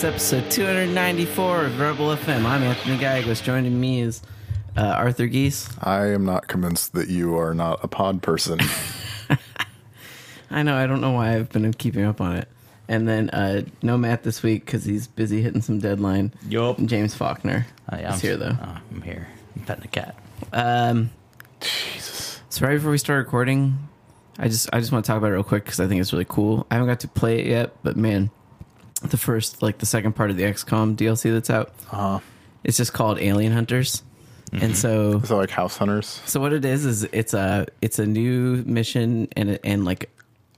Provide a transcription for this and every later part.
It's episode 294 of Rebel FM. I'm Anthony Gallegos. Joining me is uh, Arthur Gies. I am not convinced that you are not a pod person. I know, I don't know why I've been keeping up on it. And then uh, no Matt this week because he's busy hitting some deadline. Yup. James Faulkner I, is here, though. Uh, I'm here. I'm petting a cat. Um, Jesus. so right before we start recording, I just I just want to talk about it real quick because I think it's really cool. I haven't got to play it yet, but man, the first like the second part of the XCOM DLC that's out, Uh, it's just called Alien Hunters, and so so like House Hunters. So what it is is it's a it's a new mission and and like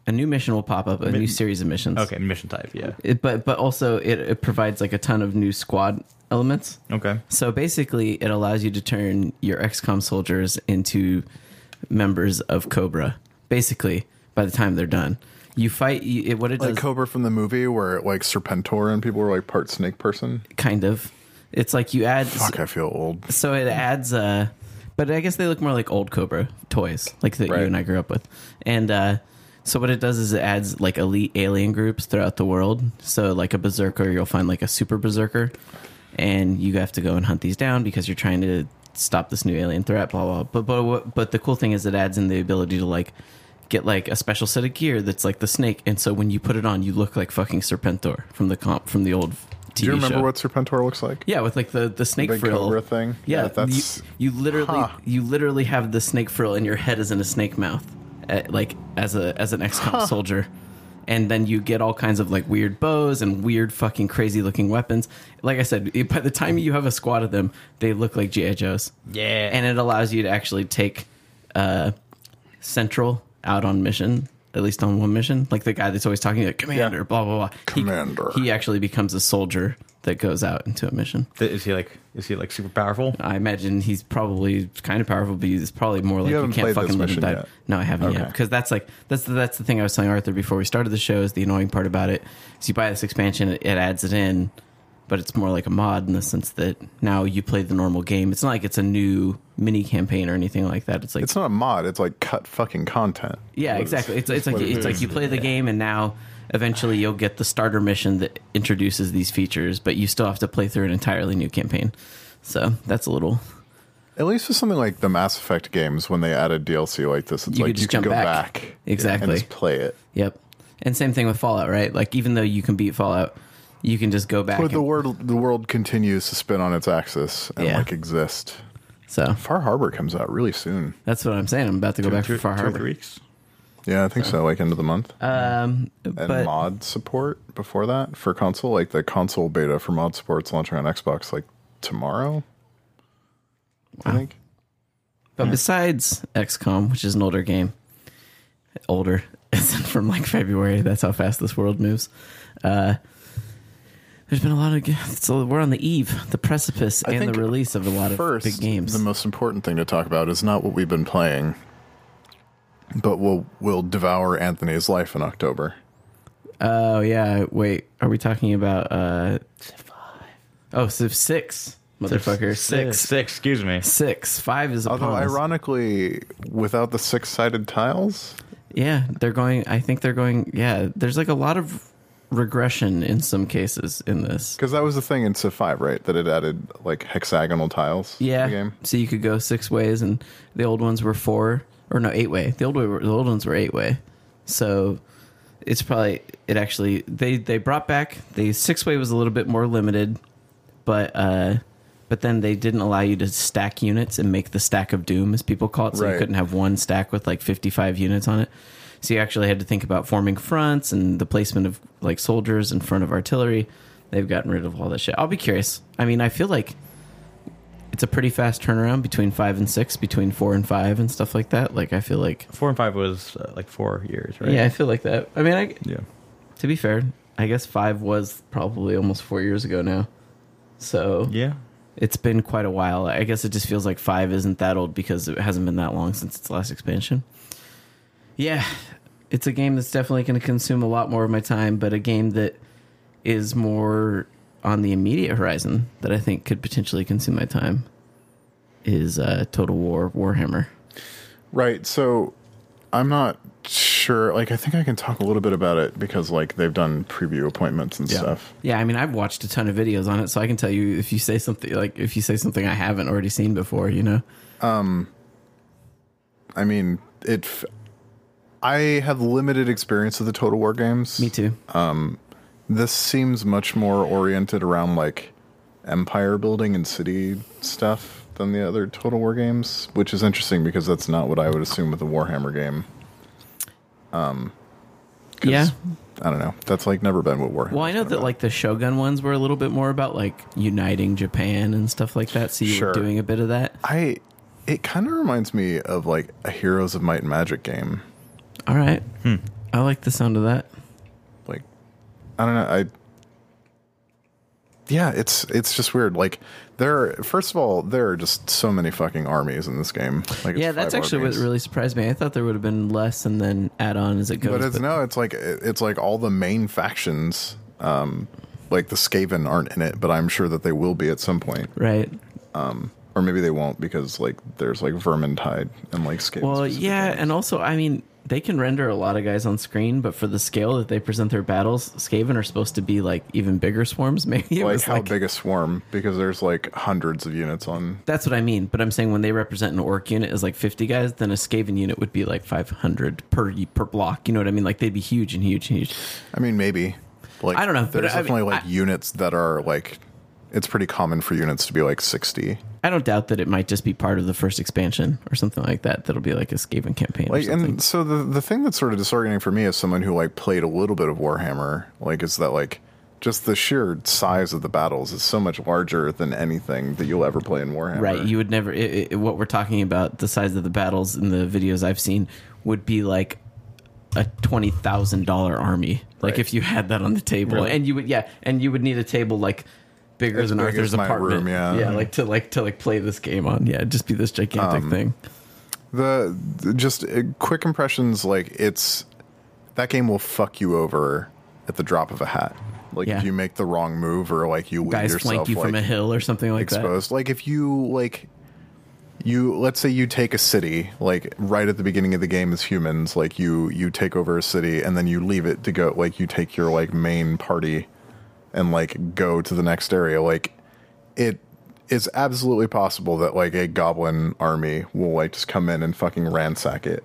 a new mission will pop up a new series of missions. Okay, mission type. Yeah. It, but but also it, it provides like a ton of new squad elements. Okay. So basically, it allows you to turn your XCOM soldiers into members of Cobra. Basically, by the time they're done, you fight. You, it, what it does. Like does, Cobra from the movie where it, like Serpentor and people were like part snake person. kind of. It's like you add. Fuck, I feel old. So it adds uh but I guess they look more like old Cobra toys, like that you and I grew up with. And uh so what it does is it adds like elite alien groups throughout the world. So like a berserker, you'll find like a super berserker and you have to go and hunt these down because you're trying to stop this new alien threat, blah blah. But but but the cool thing is it adds in the ability to like get like a special set of gear that's like the snake and so when you put it on you look like fucking Serpentor from the comp from the old TV Do you remember show. what Serpentor looks like? Yeah, with like the the snake Big frill Cobra thing? Yeah, Yeah, that's- you, you literally Huh. you literally have the snake frill and your head is in a snake mouth, uh, like as a as an XCOM soldier, and then you get all kinds of like weird bows and weird fucking crazy looking weapons. Like I said, by the time you have a squad of them, they look like GI Joes, Yeah. and it allows you to actually take uh, Central out on mission. At least on one mission, like the guy that's always talking like commander, Yeah. blah blah blah. Commander. he actually becomes a soldier that goes out into a mission. Is he like? Is he like super powerful? I imagine he's probably kind of powerful, but he's probably more like you, haven't can't fucking this live and mission die. yet? No, I haven't yet because that's like that's the, that's the thing I was telling Arthur before we started the show. Is the annoying part about it is you buy this expansion, it, it adds it in, but it's more like a mod in the sense that now you play the normal game. It's not like it's a new mini campaign or anything like that. It's like It's not a mod. It's like cut fucking content. yeah, What exactly. It's it's like it it's like you play the game and now eventually you'll get the starter mission that introduces these features, but you still have to play through an entirely new campaign. So that's a little At least with something like the Mass Effect games, when they added DLC like this, it's You like you can go back. back, Exactly. and just play it. Yep. And same thing with Fallout, right? Like even though you can beat Fallout, you can just go back. But the and- world, the world continues to spin on its axis and Yeah. like exist. so Far Harbor comes out really soon. that's what I'm saying. I'm about to go back two, to Far two or Harbor. three weeks. Yeah, I think so. Like end of the month. Um, and but mod support before that for console. Like the console beta for mod support's launching on Xbox like tomorrow. I think. but besides XCOM, which is an older game, older it's from like February. That's how fast this world moves. Uh, there's been a lot of ga- so we're on the eve, the precipice, I and the release of a lot of big games. the most important thing to talk about is not what we've been playing, but we'll we'll devour Anthony's life in October. Oh yeah, wait, are we talking about uh Oh, Civ six, motherfucker, six, Six. Excuse me. six, five is Although upon us. ironically, without the six sided tiles, Yeah, they're going. I think they're going. Yeah, there's like a lot of regression in some cases in this. because that was the thing in Civ Five, right? That it added like hexagonal tiles. to Yeah, the game. so you could go six ways, and the old ones were four or no eight way. The old way, were, the old ones were eight way. So it's probably it actually they they brought back the six way was a little bit more limited, but uh, but then they didn't allow you to stack units and make the stack of doom as people call it. So you couldn't have one stack with like fifty five units on it. So you actually had to think about forming fronts and the placement of like soldiers in front of artillery. They've gotten rid of all that shit. I'll be curious. I mean, I feel like it's a pretty fast turnaround between five and six, between four and five, and stuff like that. Like I feel like, Four and five was uh, like four years, right? yeah, I feel like that. I mean, I, Yeah. to be fair, I guess five was probably almost four years ago now. So Yeah. it's been quite a while. I guess it just feels like five isn't that old because it hasn't been that long since its last expansion. Yeah, it's a game that's definitely going to consume a lot more of my time, but a game that is more on the immediate horizon that I think could potentially consume my time is uh, Total War Warhammer. Right. So I'm not sure. Like, I think I can talk a little bit about it because like they've done preview appointments and stuff. Yeah, I mean, I've watched a ton of videos on it, so I can tell you if you say something like if you say something I haven't already seen before, you know. Um, I mean, it. I have limited experience with the Total War games. Me too. This seems much more oriented around like empire building and city stuff than the other Total War games, which is interesting because that's not what I would assume with a Warhammer game. Um, yeah. I don't know. That's like never been what Warhammer. Well, I know that like the Shogun ones were a little bit more about like uniting Japan and stuff like that. So you Sure. were doing a bit of that. I. It kind of reminds me of like a Heroes of Might and Magic game. All right. I like the sound of that. like I don't know. I yeah, it's it's just weird. Like there, are, first of all, there are just so many fucking armies in this game. Like yeah, that's actually armies. what really surprised me. I thought there would have been less and then add on as it goes. But it's no, it's like it's like all the main factions. Um, like the Skaven aren't in it, but I'm sure that they will be at some point, right. or maybe they won't because like there's like Vermintide and like Skaven. Well, yeah, ones. and also, I mean, they can render a lot of guys on screen, but for the scale that they present their battles, Skaven are supposed to be like even bigger swarms. Maybe like how like big a swarm because there's like hundreds of units on. that's what I mean. But I'm saying when they represent an orc unit as like 50 guys, then a Skaven unit would be like 500 per per block. You know what I mean? Like they'd be huge and huge and huge. I mean, maybe. Like I don't know, There's I mean, definitely like I- units that are like. It's pretty common for units to be like sixty. I don't doubt that it might just be part of the first expansion or something like that. That'll be like a Skaven campaign Like, and so the the thing that's sort of disorienting for me as someone who like played a little bit of Warhammer, like, is that like just the sheer size of the battles is so much larger than anything that you'll ever play in Warhammer. Right, you would never. It, it, what we're talking about, the size of the battles in the videos I've seen, would be like a twenty thousand dollar army. Like Right. if you had that on the table, Really? and you would, yeah, and you would need a table like bigger As than big Arthur's apartment. room, yeah. yeah, like to like to like play this game on. Yeah, just be this Um, gigantic thing. The, the- just uh, quick impressions, like it's that game will fuck you over at the drop of a hat. Like Yeah. if you make the wrong move or like you Guys yourself flank you like, from a hill or something like that. exposed. Like if you like you let's say you take a city like right at the beginning of the game as humans like you you take over a city and then you leave it to go like you take your like main party and like go to the next area like it is absolutely possible that like a goblin army will like just come in and fucking ransack it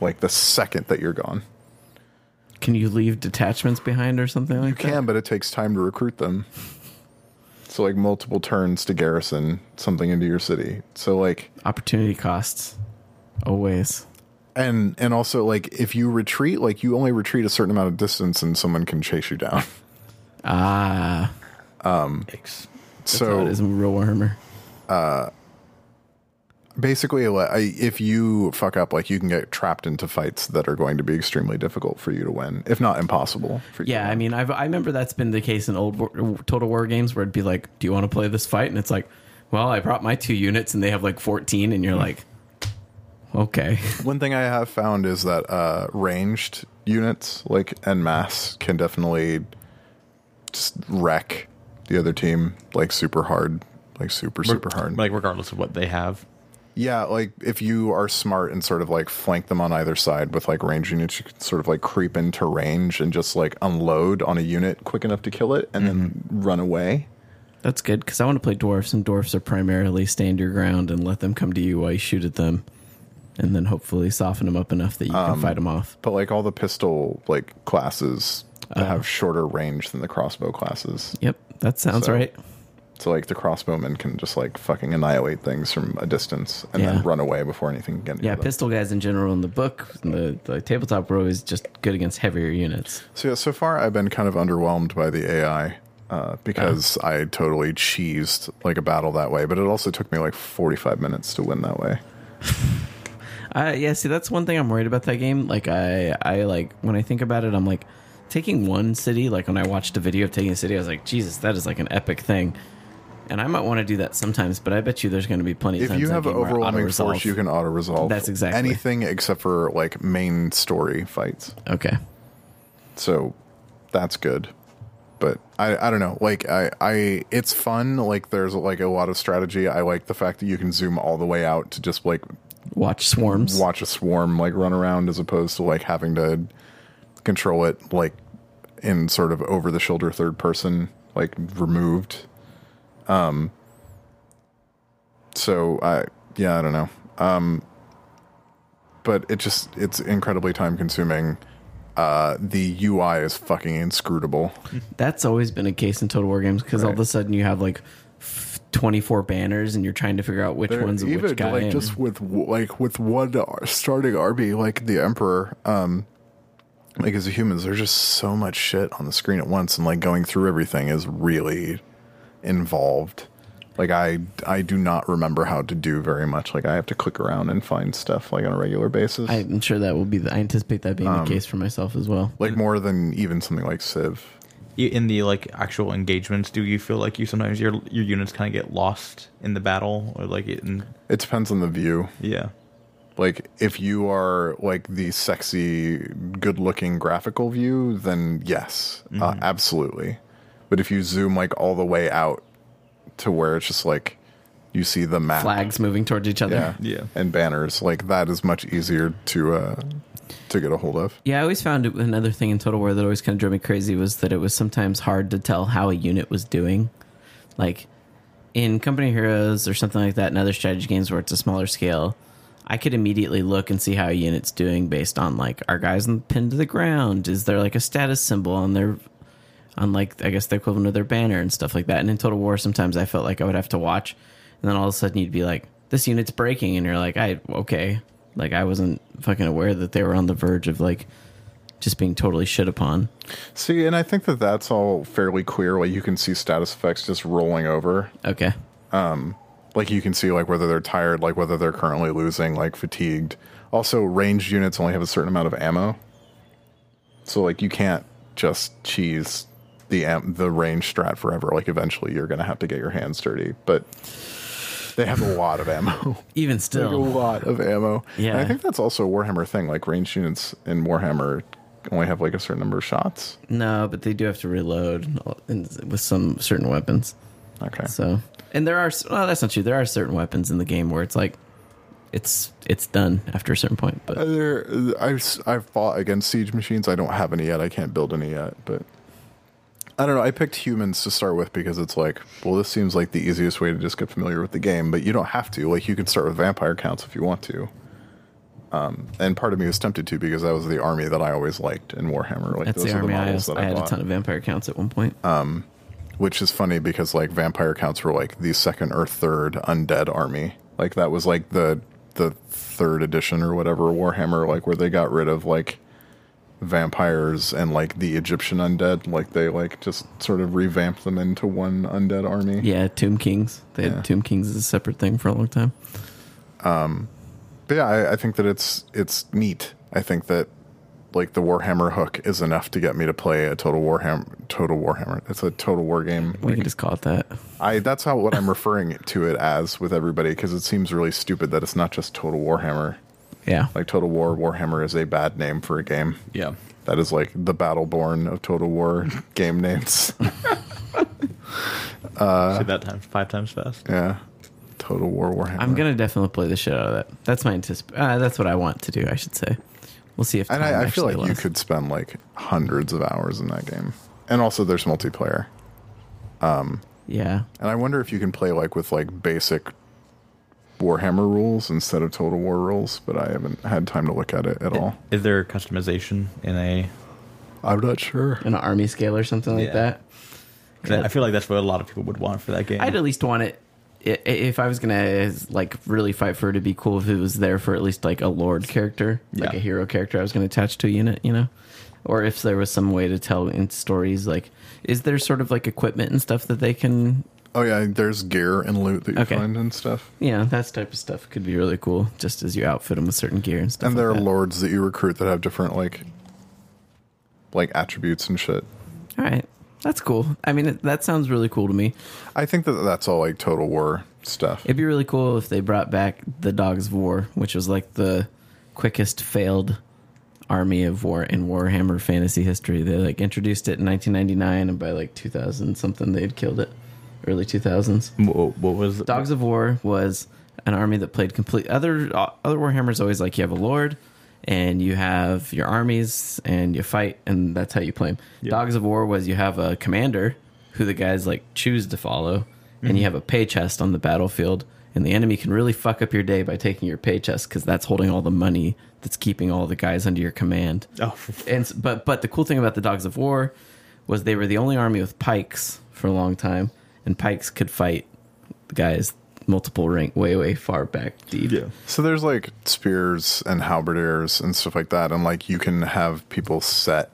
like the second that you're gone. Can you leave detachments behind or something like you can but it takes time to recruit them so like multiple turns to garrison something into your city so like? Opportunity costs, always. and and also like if you retreat like you only retreat a certain amount of distance and someone can chase you down Ah, Yikes. that's so it is real Warhammer. basically I, if you fuck up like you can get trapped into fights that are going to be extremely difficult for you to win if not impossible for you Yeah, I mean, I've, I remember that's been the case in old war, Total War games where it'd be like, "Do you want to play this fight?" And it's like, "Well, I brought my two units, and they have like 14," and you're like, "Okay." one thing i have found is that uh ranged units like en masse can definitely just wreck the other team like super hard like super super hard Like regardless of what they have. Yeah, like if you are smart and sort of like flank them on either side with like range units, you can sort of like creep into range and just like unload on a unit quick enough to kill it and then mm-hmm. run away. That's good because I want to play dwarfs, and dwarfs are primarily stand your ground and let them come to you while you shoot at them, and then hopefully soften them up enough that you can um, fight them off. But like all the pistol like classes that have shorter range than the crossbow classes. Yep, that sounds So- right. So like the crossbowmen can just like fucking annihilate things from a distance and Yeah. then run away before anything can get Yeah, pistol guys in general in the book, in the, the tabletop were always just good against heavier units. So yeah, so far I've been kind of underwhelmed by the AI uh, because I totally cheesed like a battle that way, but it also took me like 45 minutes to win that way. Uh, yeah, see, that's one thing I'm worried about that game. Like, I, I like when I think about it, I'm like taking one city. Like when I watched a video of taking a city, I was like, Jesus, that is like an epic thing. And I might want to do that sometimes, but I bet you there's going to be plenty of If times you that have game where I overwhelming force, you can auto resolve. That's exactly- anything except for like main story fights. Okay. So that's good. But I, I don't know. Like I, I it's fun. Like there's like a lot of strategy. I like the fact that you can zoom all the way out to just like watch swarms. watch a swarm like run around as opposed to like having to control it like in sort of over the shoulder third person like removed. Um so i yeah i don't know. Um but it just it's incredibly time consuming uh the ui is fucking inscrutable. That's always been a case in Total War games because all of a sudden you have like 24 banners and you're trying to figure out which There- one's even which guy. like just with like with one starting army like the emperor um like as humans there's just so much shit on the screen at once and like going through everything is really involved. Like i i do not remember how to do very much. Like i have to click around and find stuff like on a regular basis. I'm sure that will be the, I anticipate that being Um, the case for myself as well. like more than even something like civ. In the like actual engagements, do you feel like you sometimes your your units kind of get lost in the battle, or like it? In, it depends on the view. Yeah, like if you are like the sexy good looking graphical view then yes uh, absolutely but if you zoom like all the way out to where it's just like you see the map Flags moving towards each other. yeah, Yeah. and banners like that is much easier to uh to get a hold of Yeah, I always found it, another thing in Total War that always kind of drove me crazy was that it was sometimes hard to tell how a unit was doing. Like in Company Heroes or something like that, in other strategy games where it's a smaller scale, I could immediately look and see how a unit's doing based on like our guys pinned to the ground. Is there like a status symbol on their on like I guess the equivalent of their banner and stuff like that. And in Total War, sometimes I felt like I would have to watch, and then all of a sudden you'd be like, "This unit's breaking," and you're like, "I okay." Like I wasn't fucking aware that they were on the verge of like just being totally shit upon. see and i think that that's all fairly clear like you can see status effects just rolling over Okay, um, like you can see like whether they're tired like whether they're currently losing like fatigued. Also ranged units only have a certain amount of ammo. So like you can't just cheese the am- the range strat forever. Like eventually you're gonna have to get your hands dirty. But they have a lot of ammo. Even like a lot of ammo. Yeah. and i think that's also a warhammer thing. Like ranged units in warhammer only have like a certain number of shots. No, but they do have to reload in- with some certain weapons. Okay So, and there are well, that's not true. There are certain weapons in the game where it's like it's it's done after a certain point. But Uh, There, I've I've fought against siege machines. I don't have any yet. I can't build any yet, but I don't know. I picked humans to start with because it's like, well, this seems like the easiest way to just get familiar with the game. But you don't have to. Like, you can start with vampire counts if you want to. Um, and part of me was tempted to because that was the army that I always liked in Warhammer. Like, that's those the are army. I, models was, that I had a ton of vampire counts at one point. Which is funny because like vampire counts were like the second or third undead army. Like that was like the the third edition or whatever Warhammer, like where they got rid of like vampires and like the Egyptian undead. Like they like just sort of revamped them into one undead army. yeah, Tomb Kings. They Yeah. had Tomb Kings as a separate thing for a long time. Um, but yeah, I, I think that it's it's neat. I think that like the Warhammer hook is enough to get me to play a total Warhammer total Warhammer. It's a total war game. We can just call it that. I that's how what I'm referring to it as with everybody because it seems really stupid that it's not just Total Warhammer. Yeah. Like Total War Warhammer is a bad name for a game. yeah. That is like the Battleborn of Total War game names. Say that times five times fast. Yeah, Total War Warhammer. I'm gonna definitely play the shit out of that. That's my anticip- uh, That's what I want to do. I should say. We'll see if. and time I, I feel actually like you could spend like hundreds of hours in that game. And also, there's multiplayer. Um, yeah. And I wonder if you can play like with like basic Warhammer rules instead of Total War rules. But I haven't had time to look at it at all. Is there customization in a? I'm not sure. An army scale or something like that. I feel like that's what a lot of people would want for that game. I'd at least want it. If I was gonna like really fight for it, it'd be cool if it was there for at least like a lord character, like a hero character. I was gonna attach to a unit, you know, or if there was some way to tell in stories like, is there sort of like equipment and stuff that they can, Oh yeah, there's gear and loot that you Okay. find and stuff. Yeah, that type of stuff could be really cool. Just as you outfit them with certain gear and stuff. and there like are that. lords that you recruit that have different like like attributes and shit. All right, that's cool. I mean, that sounds really cool to me. I think that that's all like Total War stuff. It'd be really cool if they brought back the Dogs of War, which was like the quickest failed army of war in Warhammer fantasy history. They like introduced it in 1999, and by like 2000 something, they had killed it. Early 2000s. What, what was Dogs of War was an army that played complete. Other uh, other Warhammers always like you have a lord, and you have your armies, and you fight, and that's how you play them. Yeah. Dogs of War was you have a commander who the guys like choose to follow, and mm-hmm. you have a pay chest on the battlefield, and the enemy can really fuck up your day by taking your pay chest because that's holding all the money that's keeping all the guys under your command Oh, and but but the cool thing about the dogs of war was they were the only army with pikes for a long time and pikes could fight guys multiple rank way way far back deep yeah. So there's like spears and halberdiers and stuff like that, and like you can have people set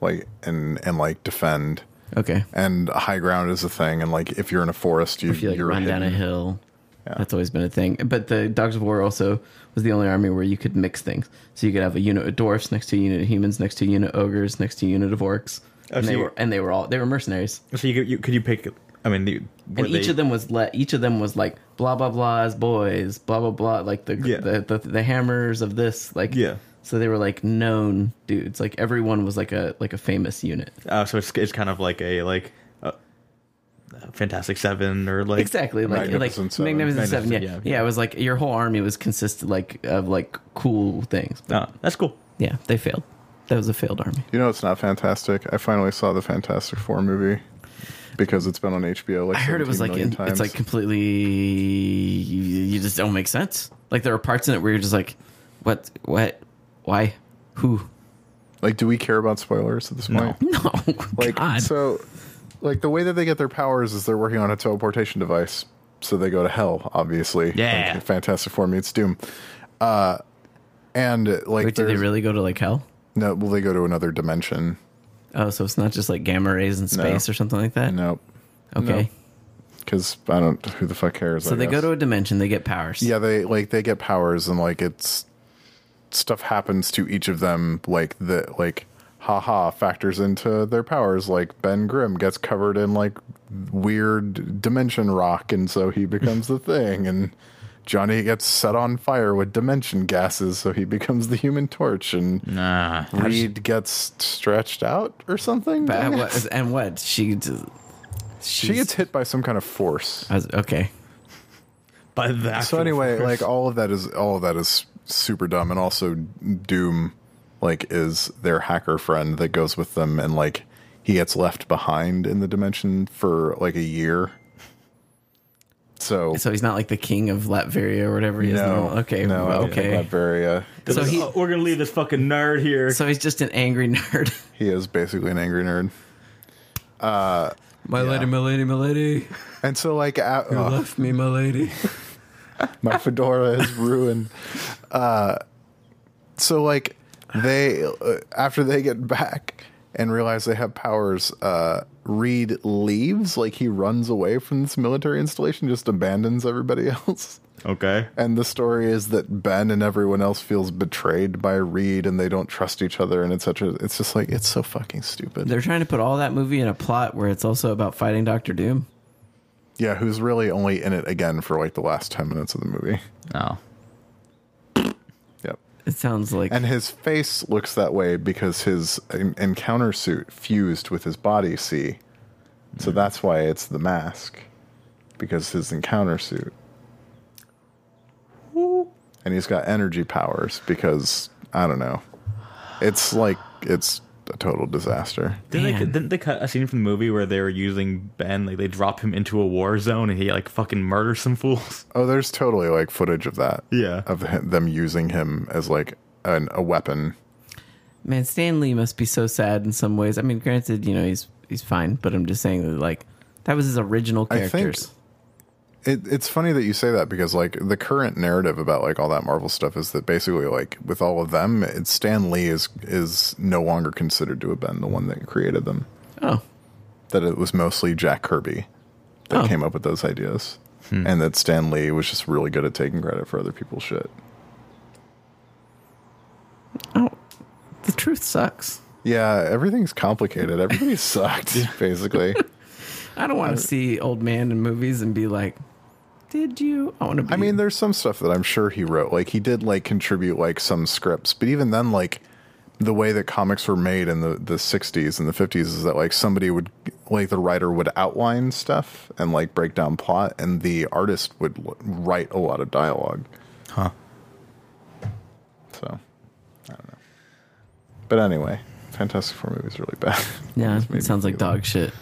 like and and like defend. okay And high ground is a thing, and like if you're in a forest, you if you like you're run down a hill Yeah. that's always been a thing but the dogs of war also was the only army where you could mix things so you could have a unit of dwarfs next to a unit of humans next to a unit of ogres next to a unit of orcs Oh, and so they you- were and they were all they were mercenaries So you could, you, could you pick? I mean, the, and each they- of them was let each of them was like blah blah blah's boys blah blah blah like the Yeah. the, the the hammers of this like Yeah. so they were like known dudes like everyone was like a like a famous unit Uh, so it's, it's kind of like a like uh, Fantastic Seven or like exactly like Magnificent like Seven. magnificent seven yeah. Yeah yeah, it was like your whole army was consisted like of like cool things but Oh, that's cool. yeah they failed that was a failed army You know, it's not fantastic. I finally saw the Fantastic Four movie because it's been on HBO. Like I heard it was like in, it's like completely you, you just don't make sense like there are parts in it where you're just like what what why who Like, do we care about spoilers at this No. point? no Like, God. so, like the way that they get their powers is they're working on a teleportation device, so they go to hell. Obviously, Yeah. Like, Fantastic Four meets Doom. Uh, and like, Wait, did they really go to like hell? No, well, they go to another dimension. Oh, so it's not just like gamma rays in space or something like that? Nope. Okay. Because I don't. Who the fuck cares? So I they go to a dimension, they get powers. Yeah, they like they get powers and like it's stuff happens to each of them like the like haha factors into their powers like Ben Grimm gets covered in like weird dimension rock and so he becomes the thing and Johnny gets set on fire with dimension gases so he becomes the human torch and Nah. Reed gets stretched out or something. But and what, and what? She she gets hit by some kind of force. Was, okay. By that. so anyway, like all of that is all of that is super dumb, and also Doom, like, is their hacker friend that goes with them, and like he gets left behind in the dimension for like a year. So, So he's not like the king of Latveria or whatever he is. no, now. Okay. no, well, I okay. Latveria. So he- we're gonna leave this fucking nerd here. So he's just an angry nerd. He is basically an angry nerd, My lady, my lady, my lady. and so like a- You uh, left me, my lady. my fedora is ruined. Uh, so like they uh, after they get back and realize they have powers, uh, Reed leaves. Like he runs away from this military installation, just abandons everybody else. okay. And the story is that Ben and everyone else feels betrayed by Reed, and they don't trust each other, and etc. It's just like it's so fucking stupid. They're trying to put all that movie in a plot where it's also about fighting Doctor Doom. yeah, who's really only in it again for like the last ten minutes of the movie. No. It sounds like And his face looks that way because his en- encounter suit fused with his body, see? So hmm. that's why it's the mask. Because his encounter suit. And he's got energy powers because, I don't know. It's like, it's a total disaster. Didn't they, didn't they cut a scene from the movie where they were using Ben? Like they drop him into a war zone and he like fucking murders some fools. Oh, there's totally like footage of that. Yeah. Of him, them using him as like an, a weapon. man, Stan Lee must be so sad in some ways. I mean, granted, you know he's he's fine, but I'm just saying that like that was his original I think- characters. It, it's funny that you say that because like the current narrative about like all that Marvel stuff is that basically like with all of them, it's Stan Lee is is no longer considered to have been the one that created them. Oh, That it was mostly Jack Kirby that Oh. came up with those ideas, hmm. and that Stan Lee was just really good at taking credit for other people's shit. oh, the truth sucks. Yeah, everything's complicated. Everybody sucked basically. I don't want to uh, see old man in movies and be like, "Did you?" I want to be. I mean, there's some stuff that I'm sure he wrote. Like he did like contribute like some scripts, but even then, like the way that comics were made in the the 60s and the 50s is that like somebody would like the writer would outline stuff and like break down plot, and the artist would l- write a lot of dialogue. Huh. So I don't know. But anyway, Fantastic Four movie is really bad. Yeah, Just made me it sounds like feel- dog shit.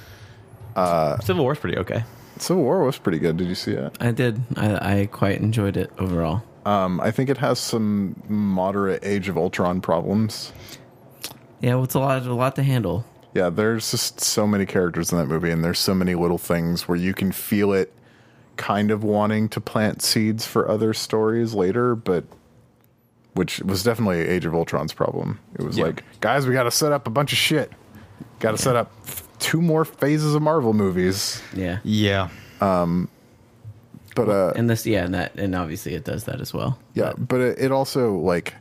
Civil War's pretty okay. Civil War was pretty good. Did you see it? I did. I, I quite enjoyed it overall. Um, I think it has some moderate Age of Ultron problems. Yeah, well, it's a lot, a lot to handle. Yeah, there's just so many characters in that movie, and there's so many little things where you can feel it kind of wanting to plant seeds for other stories later, but which was definitely Age of Ultron's problem. It was Yeah. like, guys, we got to set up a bunch of shit. Got to set up two more phases of Marvel movies. Yeah, Yeah. But uh, and this, yeah, and that, and obviously it does that as well. Yeah, but it, it also like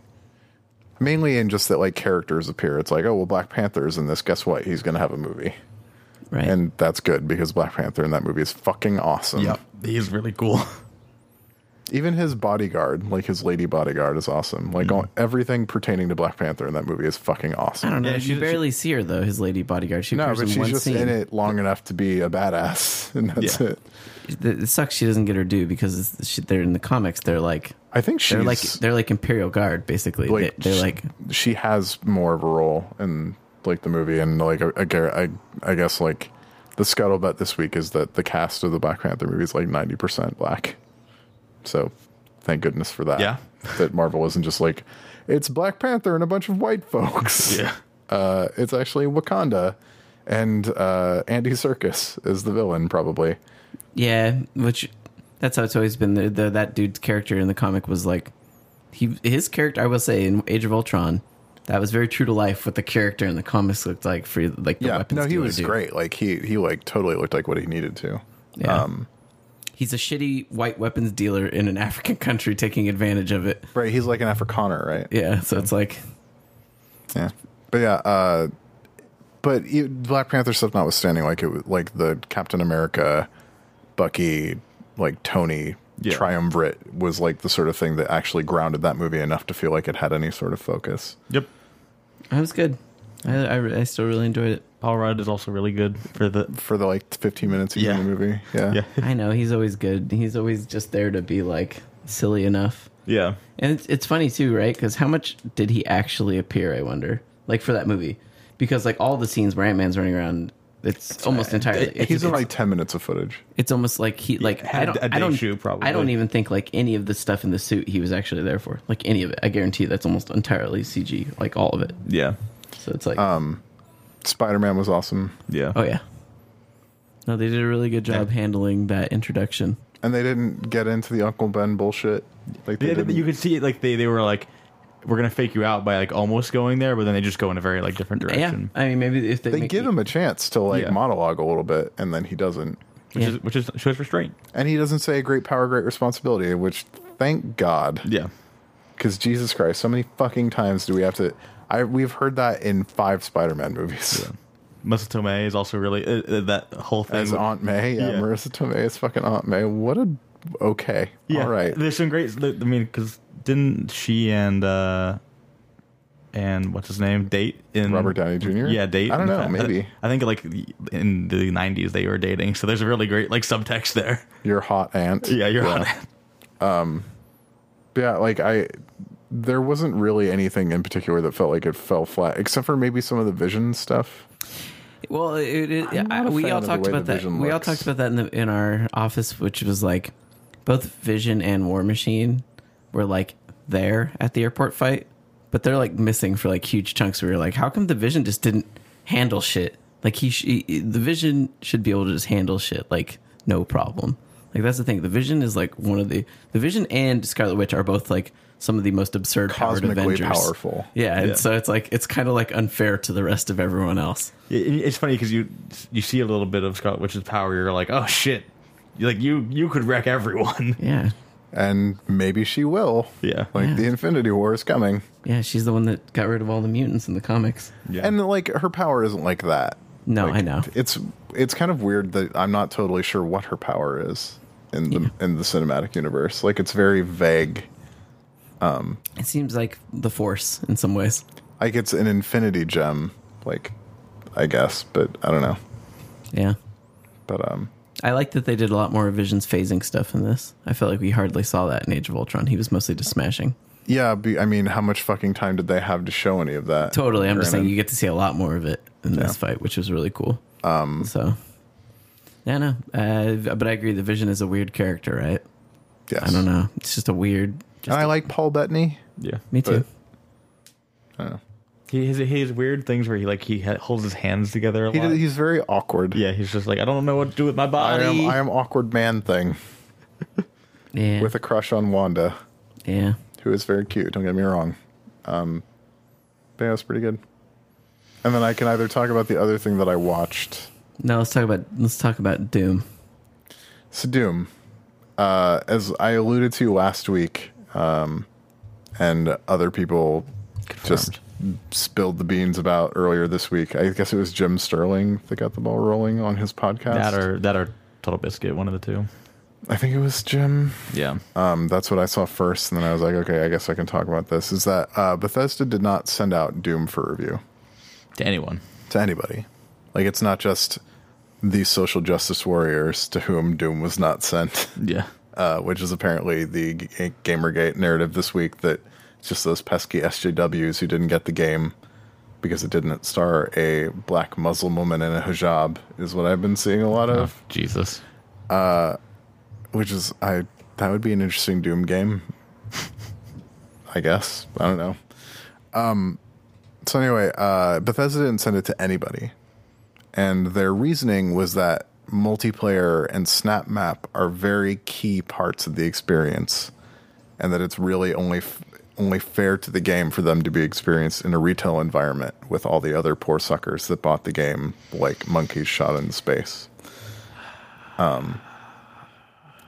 mainly in just that like characters appear. It's like, oh well, Black Panther's in this. Guess what? He's gonna have a movie, Right. and that's good because Black Panther in that movie is fucking awesome. Yeah. He's really cool. Even his bodyguard, like his lady bodyguard, is awesome. Like hmm. all, everything pertaining to Black Panther in that movie is fucking awesome. I don't know. Yeah, you she- barely see her though. His lady bodyguard. She No, but she's one just scene. in it long enough to be a badass, and that's Yeah. it. It it sucks she doesn't get her due because she, they're in the comics. They're like I think she's they're like they're like Imperial Guard basically. like they, they're sh- like she has more of a role in like the movie and like I, I, I- I guess like the scuttlebutt this week is that the cast of the Black Panther movie is like 90% black so thank goodness for that Yeah. that Marvel isn't just like it's Black Panther and a bunch of white folks Yeah. uh, it's actually Wakanda and uh, Andy Serkis is the villain probably yeah, which that's how it's always been. The, the, that dude's character in the comic was like he his character. I will say in Age of Ultron, that was very true to life. What the character in the comics looked like for like the yeah weapons. no he was dude. great like he he like totally looked like what he needed to Yeah. um He's a shitty white weapons dealer in an African country taking advantage of it. right he's like an Afrikaner right Yeah, so it's like Yeah, but yeah, uh, but Black Panther stuff notwithstanding, like it, was- like the Captain America, Bucky, like Tony Yeah. triumvirate was like the sort of thing that actually grounded that movie enough to feel like it had any sort of focus. Yep. that was good. I, I, I still really enjoyed it. Paul Rudd is also really good for the. For the like 15 minutes he's Yeah. in the movie, yeah, Yeah. I know he's always good. He's always just there to be like silly enough. Yeah. And it's, it's funny too, right? Because how much did he actually appear? I wonder, like for that movie, because like all the scenes where Ant Man's running around, it's almost entirely. it- It's, he's in it's, like 10 minutes of footage. it's almost like he like I had don't a I day don't shoot, probably. I don't even think like any of the stuff in the suit he was actually there for. Like any of it, I guarantee that's almost entirely CG. Like all of it. Yeah. So it's like, Um, Spider Man was awesome, Yeah. oh yeah. No, they did a really good job Yeah. handling that introduction. and they didn't get into the Uncle Ben bullshit. Like they Yeah, didn't. you could see it like they, they were like, we're gonna fake you out by like almost going there, but then they just go in a very like different direction, Yeah, I mean maybe if they, they make give it- him a chance to like Yeah. monologue a little bit, and then he doesn't. which Yeah. is which is shows restraint. And he doesn't say great power, great responsibility, which thank God. Yeah. Because Jesus Christ, so many fucking times do we have to. I we've heard that in five Spider-Man movies. Marisa Tomei is also really uh, uh, that whole thing. As Aunt May, yeah, Yeah. Marisa Tomei is fucking Aunt May. What a okay, yeah, all right. There's some great. I mean, because didn't she and uh and what's his name date in Robert Downey Jr.? Yeah, date. I don't know, maybe. I, think like in the '90s they were dating, so there's a really great like subtext there. Your hot aunt. Yeah, you're on it. yeah, like I, there wasn't really anything in particular that felt like it fell flat, except for maybe some of the Vision stuff. Well, it, it, I'm not I, a we all talked about that. Vision We all talked about that in the in our office, which was like both Vision and War Machine were like there at the airport fight, but they're like missing for like huge chunks. We were like, how come the Vision just didn't handle shit? Like he, sh- he the Vision should be able to just handle shit like no problem. Like that's the thing. The Vision is like one of the the Vision and Scarlet Witch are both like some of the most absurd powered Avengers. powerful. Yeah, and Yeah. so it's like it's kind of like unfair to the rest of everyone else. It's funny because you you see a little bit of Scarlet Witch's power. You're like, oh shit, you're like you you could wreck everyone. Yeah, And maybe she will. Yeah. Like Yeah. the Infinity War is coming. Yeah, she's the one that got rid of all the mutants in the comics. Yeah. And like her power isn't like that. No, Like, I know. It's it's kind of weird that I'm not totally sure what her power is in the in the cinematic universe. Like it's very vague. It seems like the Force in some ways. Like it's an infinity gem, like I guess, but I don't know. Yeah. But um, I like that they did a lot more Vision's phasing stuff in this. I feel like we hardly saw that in Age of Ultron. He was mostly just smashing. yeah, be, I mean, how much fucking time did they have to show any of that? Totally. I'm just saying you get to see a lot more of it in this fight, which was really cool. Um, so, yeah, no. Uh, but I agree. The Vision is a weird character, right? Yes. I don't know. It's just a weird. And I like Paul Bettany. Yeah. Me too. I don't know. He has, he has weird things where he like he ha- holds his hands together a He lot. did, he's very awkward. yeah, he's just like I don't know what to do with my I body. am I am awkward man thing yeah. with a crush on Wanda, yeah. who is very cute. Don't get me wrong. Um, but yeah, it's pretty good. And then I can either talk about the other thing that I watched. No, let's talk about let's talk about Doom. So Doom, uh, as I alluded to last week, um, and other people just spilled the beans about earlier this week. I guess it was Jim Sterling that got the ball rolling on his podcast. that or that or Total Biscuit, one of the two. I think it was Jim. Yeah. Um, that's what I saw first, and then I was like, okay, I guess I can talk about this. Is that uh, Bethesda did not send out Doom for review to anyone. to anybody. Like it's not just the social justice warriors to whom Doom was not sent. Yeah. Uh, which is apparently the G- Gamergate narrative this week that it's just those pesky SJWs who didn't get the game because it didn't star a black Muslim woman in a hijab, is what I've been seeing a lot Oh, of. Jesus. Which is I that would be an interesting Doom game. I guess I don't know. Um, so anyway, uh, Bethesda didn't send it to anybody, and their reasoning was that multiplayer and SnapMap are very key parts of the experience, and that it's really only f- only fair to the game for them to be experienced in a retail environment with all the other poor suckers that bought the game like monkeys shot into space. Um,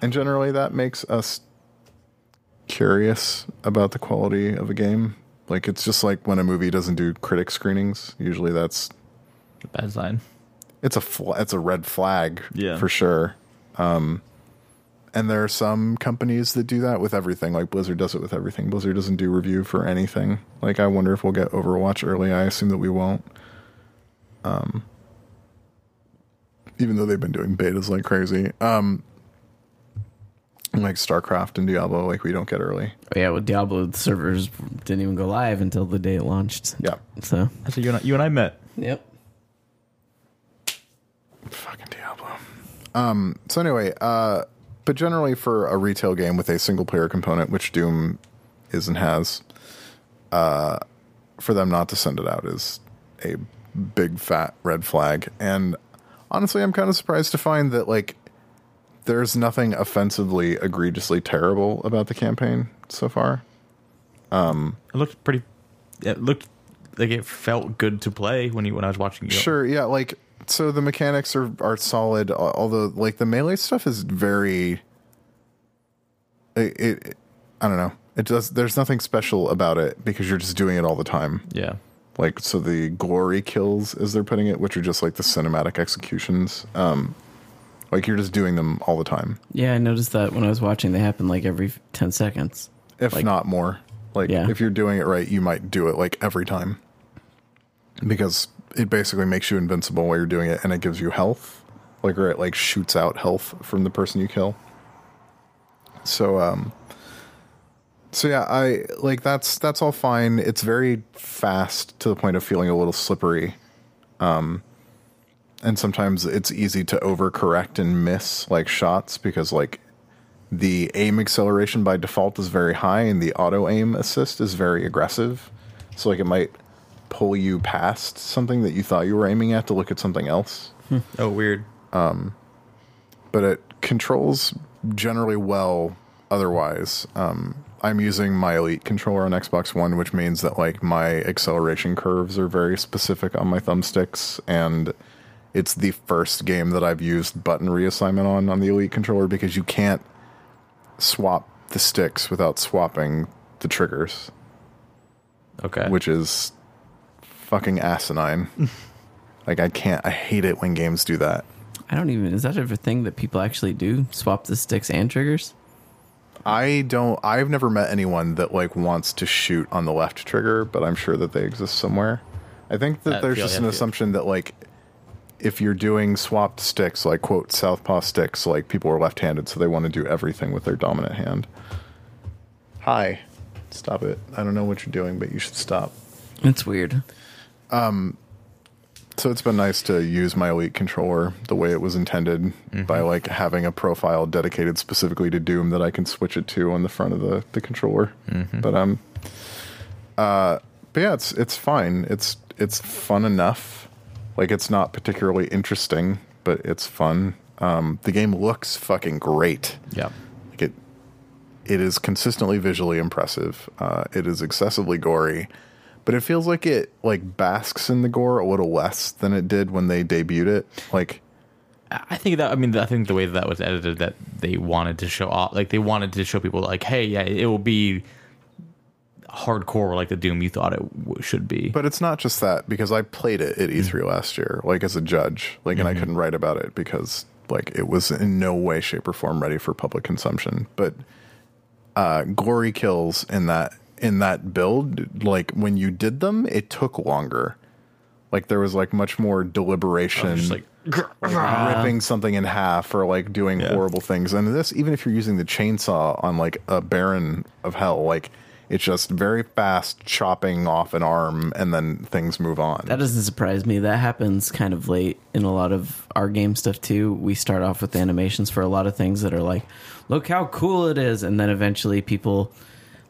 and generally, that makes us curious about the quality of a game. Like it's just like when a movie doesn't do critic screenings. Usually, that's a Bad sign. It's a fl- it's a red flag Yeah. for sure. Um, and there are some companies that do that with everything. Like Blizzard does it with everything. Blizzard doesn't do review for anything. Like I wonder if we'll get Overwatch early. I assume that we won't. Um, even though they've been doing betas like crazy. Um, like StarCraft and Diablo, like we don't get early. Oh, yeah, with Diablo, the servers didn't even go live until the day it launched. Yeah. So, That's what you and I, you and I met. yep. Fucking Diablo. Um, so anyway, uh, but generally for a retail game with a single player component, which Doom is and has, uh, for them not to send it out is a big fat red flag. And honestly, I'm kind of surprised to find that like there's nothing offensively egregiously terrible about the campaign so far. It looked pretty. It looked like it felt good to play when you when I was watching you. Sure, yeah, like so the mechanics are are solid, although like the melee stuff is very. It, it, I don't know. It does. There's nothing special about it because you're just doing it all the time. Yeah. Like so, the glory kills, as they're putting it, which are just like the cinematic executions. Um, like you're just doing them all the time, Yeah, I noticed that when I was watching, they happen like every 10 seconds. if Like- not more. Like Yeah. if you're doing it right, you might do it like every time because it basically makes you invincible while you're doing it, and it gives you health. Like or it like shoots out health from the person you kill. So um. So yeah, I like that's that's all fine. It's very fast to the point of feeling a little slippery. Um and sometimes it's easy to overcorrect and miss like shots because like the aim acceleration by default is very high and the auto aim assist is very aggressive. So like it might pull you past something that you thought you were aiming at to look at something else. Oh, weird. Um, But it controls generally well otherwise. Um, I'm using my Elite controller on Xbox One, which means that like my acceleration curves are very specific on my thumbsticks, and it's the first game that I've used button reassignment on on the Elite controller because you can't swap the sticks without swapping the triggers, Okay. which is fucking asinine. like I can't. I hate it when games do that. I don't even, is that ever a thing that people actually do? Swap the sticks and triggers? I don't. I've never met anyone that like wants to shoot on the left trigger, but I'm sure that they exist somewhere. I think that Uh, there's just an feel. assumption that like if you're doing swapped sticks, like quote southpaw sticks, like people are left-handed, so they want to do everything with their dominant hand. Hi, stop it! I don't know what you're doing, but you should stop. It's weird. So it's been nice to use my Elite controller the way it was intended by like having a profile dedicated specifically to Doom that I can switch it to on the front of the, the controller. But um uh but yeah, it's it's fine. It's it's fun enough. Like it's not particularly interesting, but it's fun. Um the game looks fucking great. Yeah. Like it, it is consistently visually impressive. Uh, it is excessively gory, but it feels like it like basks in the gore a little less than it did when they debuted it. Like, I think that I mean I think the way that, was edited that they wanted to show off like they wanted to show people like hey yeah it will be hardcore like the Doom you thought it w- should be. but it's not just that because I played it at E3 last year, like as a judge, like, and I couldn't write about it because like it was in no way, shape, or form ready for public consumption. But uh, glory kills in that in that build, like when you did them, it took longer. Like there was like much more deliberation, just like like, ripping something in half or like doing Yeah. horrible things. And this, even if you're using the chainsaw on like a Baron of Hell, like it's just very fast chopping off an arm and then things move on. That doesn't surprise me. That happens kind of late in a lot of our game stuff too. We start off with animations for a lot of things that are like, look how cool it is, and then eventually people,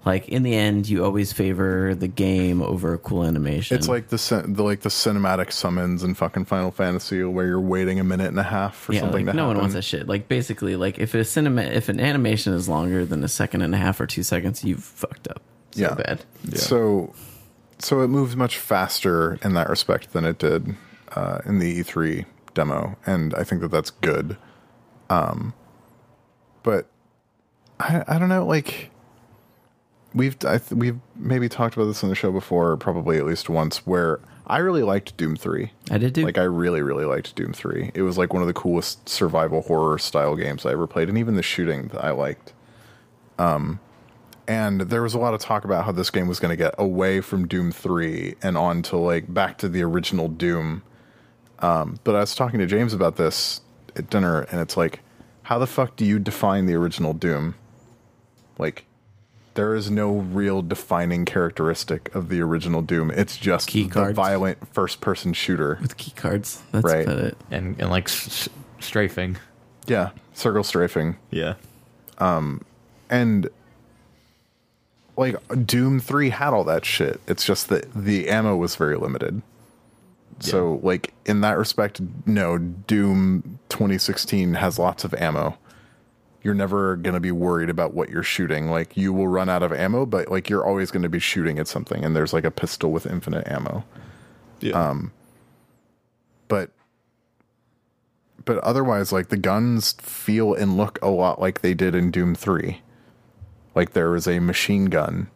like in the end, you always favor the game over a cool animation. It's like the, the like the cinematic summons in fucking Final Fantasy where you're waiting a minute and a half for yeah, something like to no happen. one wants that shit. Like basically, like if a cinema, if an animation is longer than a second and a half or two seconds, you've fucked up so yeah. bad. So, so it moves much faster in that respect than it did uh, in the E3 demo, and I think that that's good. Um, but I, I don't know, like we've I th- we've maybe talked about this on the show before, probably at least once, where I really liked Doom Three. I did do. Like I really, really liked Doom Three. It was like one of the coolest survival horror style games I ever played, and even the shooting that I liked. Um, and there was a lot of talk about how this game was going to get away from Doom Three and on to like back to the original Doom. Um, but I was talking to James about this at dinner, and it's like, how the fuck do you define the original Doom? Like, there is no real defining characteristic of the original Doom. It's just Key the cards. violent first-person shooter. with key cards. That's Right. about it. and and like s- s- strafing. Yeah, circle strafing. Yeah. Um, And like Doom 3 had all that shit. It's just that the ammo was very limited. So like in that respect, no, Doom 2016 has lots of ammo. You're never going to be worried about what you're shooting. Like you will run out of ammo, but like you're always going to be shooting at something and there's like a pistol with infinite ammo. Yeah. but but otherwise like the guns feel and look a lot like they did in Doom 3. Like there was a machine gun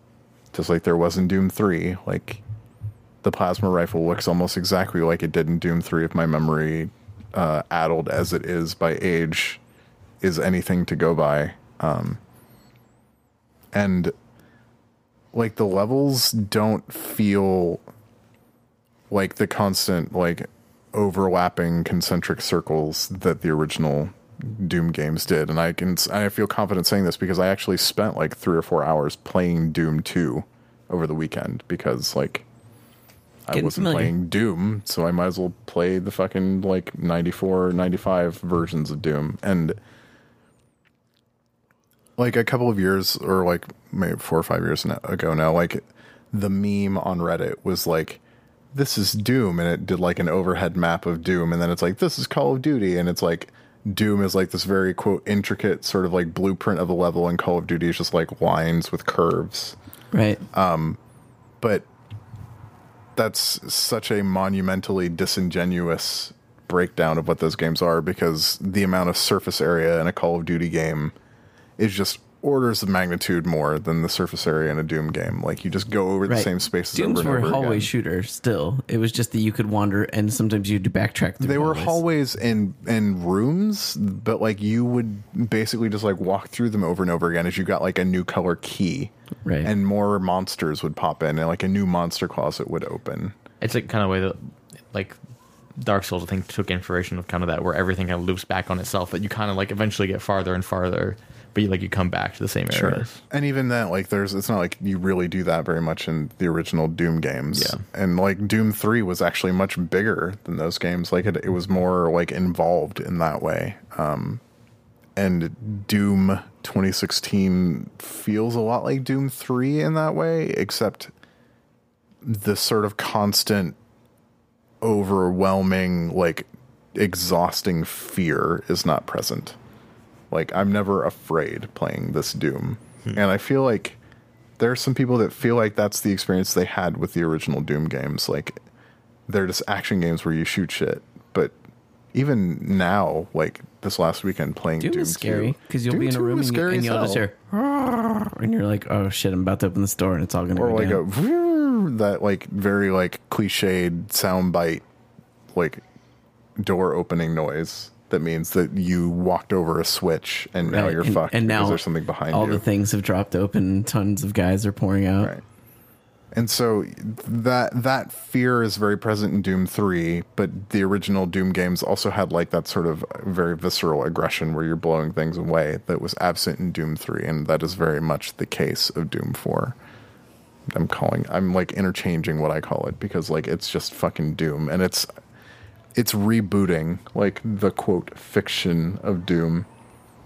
just like there was in Doom 3. Like the plasma rifle looks almost exactly like it did in Doom 3 if my memory uh addled as it is by age is anything to go by. Um and like the levels don't feel like the constant like overlapping concentric circles that the original Doom games did, and I can I feel confident saying this because I actually spent like three or four hours playing Doom two over the weekend because like I wasn't familiar. playing Doom, so I might as well play the fucking like 94, 95 versions of Doom and like a couple of years or like maybe four or five years ago now like the meme on reddit was like this is doom and it did like an overhead map of doom and then it's like this is call of duty and it's like doom is like this very quote intricate sort of like blueprint of a level and call of duty is just like lines with curves Right. Um, but that's such a monumentally disingenuous breakdown of what those games are because the amount of surface area in a Call of Duty game is just orders of magnitude more than the surface area in a Doom game. Like you just go over the same spaces Dooms over were and over hallway again. shooter still. It was just that you could wander and sometimes you'd backtrack through they were hallways. hallways and and rooms, but like you would basically just like walk through them over and over again as you got like a new color key. Right. And more monsters would pop in and like a new monster closet would open. It's like kind of way that like Dark Souls, I think, took inspiration of kind of that, where everything kind of loops back on itself. That you kind of like eventually get farther and farther, but you like you come back to the same areas. And even that, like, there's it's not like you really do that very much in the original Doom games. Yeah. And like Doom Three was actually much bigger than those games. Like it, it was more like involved in that way. Um, and Doom 2016 feels a lot like Doom 3 in that way, except the sort of constant, overwhelming, like exhausting fear is not present. Like I'm never afraid playing this Doom, and I feel like there are some people that feel like that's the experience they had with the original Doom games. Like they're just action games where you shoot shit, but even now, like this last weekend playing Doom, Doom, is scary because you'll Doom be in a room and, you, and you'll just hear, and you're like, oh shit, I'm about to open this door and it's all gonna or go like down. a that like very like cliched soundbite like door opening noise that means that you walked over a switch and now you're and, fucked and now there's something behind all you. the things have dropped open. Tons of guys are pouring out. Right. And so that that fear is very present in Doom 3, but the original Doom games also had like that sort of very visceral aggression where you're blowing things away that was absent in Doom 3 and that is very much the case of Doom 4. I'm calling I'm like interchanging what I call it because like it's just fucking Doom and it's it's rebooting like the quote fiction of Doom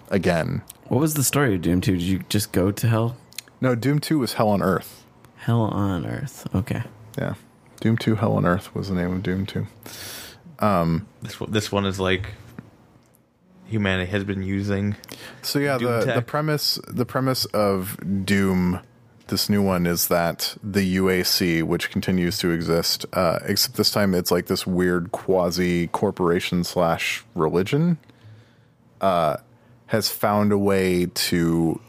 again. What was the story of Doom 2? Did you just go to hell? No, Doom 2 was Hell on Earth. Hell on Earth. Okay. Yeah. Doom 2 Hell on Earth was the name of Doom 2. Um, this one, this one is like humanity has been using. So yeah, Doom the, the premise the premise of Doom, this new one, is that the UAC, which continues to exist, uh, except this time it's like this weird quasi corporation slash religion, uh, has found a way to